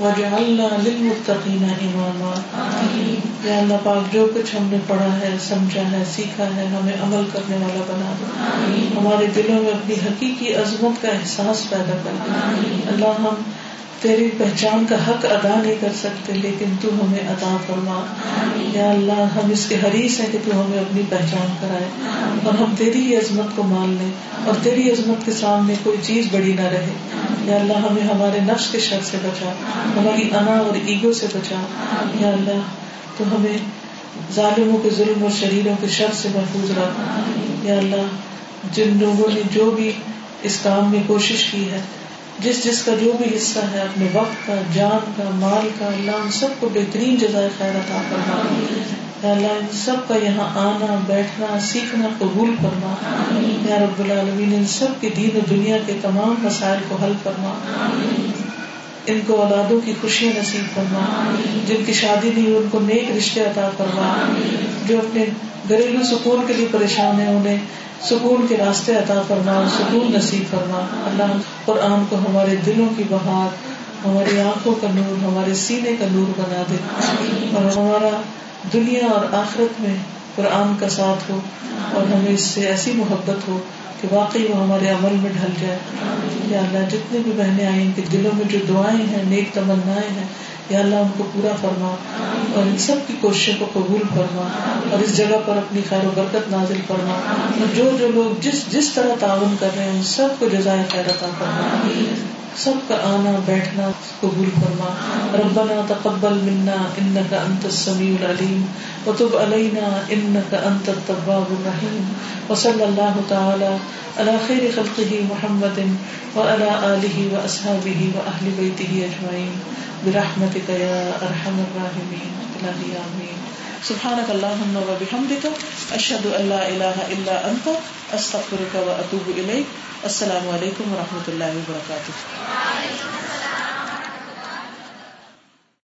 Speaker 1: وجعلنا إماما۔ یا اللہ پاک جو کچھ ہم نے پڑھا ہے سمجھا ہے سیکھا ہے ہمیں عمل کرنے والا بنا دو۔ ہمارے دلوں میں اپنی حقیقی عظمت کا احساس پیدا کر دے اللہ ہم تیری پہچان کا حق ادا نہیں کر سکتے لیکن تو ہمیں عطا فرما۔ یا اللہ ہم اس کے حریث ہیں کہ تو ہمیں اپنی پہچان کرائے۔ اور ہم تیری ہی عظمت کو مان لیں۔ اور تیری عظمت کے سامنے کوئی چیز بڑی نہ رہے۔ یا اللہ ہمیں ہمارے نفس کے شر سے بچا، ہماری انا اور ایگو سے بچا۔ یا اللہ، تو ہمیں ظالموں کے ظلم اور شریروں کے شر سے محفوظ رکھ۔ یا اللہ، جن لوگوں نے جو بھی اس کام میں کوشش کی ہے، جس جس کا جو بھی حصہ ہے، اپنے وقت کا، جان کا، مال کا، اللہ ان سب کو بہترین جزائے خیر عطا اللہ ان سب کا یہاں آنا بیٹھنا سیکھنا قبول فرما۔ یا رب العالمین ان سب کے دین و دنیا کے تمام مسائل کو حل فرما۔ ان کو اولادوں کی خوشیاں نصیب فرما۔ جن کی شادی نہیں ان کو نیک رشتے عطا فرما۔ جو اپنے گھریلو سکون کے لیے پریشان ہیں انہیں سکون کے راستے عطا فرما سکون نصیب فرما۔ اللہ قرآن کو ہمارے دلوں کی بہار ہماری آنکھوں کا نور ہمارے سینے کا نور بنا دے۔ اور ہمارا دنیا اور آخرت میں قرآن کا ساتھ ہو اور ہمیں اس سے ایسی محبت ہو کہ واقعی وہ ہمارے عمل میں ڈھل جائے۔ یا اللہ، جتنے بھی بہنیں آئیں ان کے دلوں میں جو دعائیں ہیں، نیک تمنا ہیں، یا اللہ ان کو پورا فرما اور ان سب کی کوششوں کو قبول فرما اور اس جگہ پر اپنی خیر و برکت نازل فرما اور جو جو لوگ جس جس طرح تعاون کر رہے ہیں، ان سب کو جزائے خیر عطا فرما۔ سب کا آنا بیٹھنا قبول فرما۔ ربنا تقبل منا انك انت السميع العليم وتب علينا انك انت التواب الرحيم وصلى الله تعالى على خير خلقه محمد وعلى اله واصحابه واهل بيته اجمعين برحمتك يا ارحم الراحمين الهي امين سبحانك اللهم وبحمدك اشهد ان لا اله الا انت استغفرك واتوب اليك السلام علیکم و ورحمۃ اللہ وبرکاتہ۔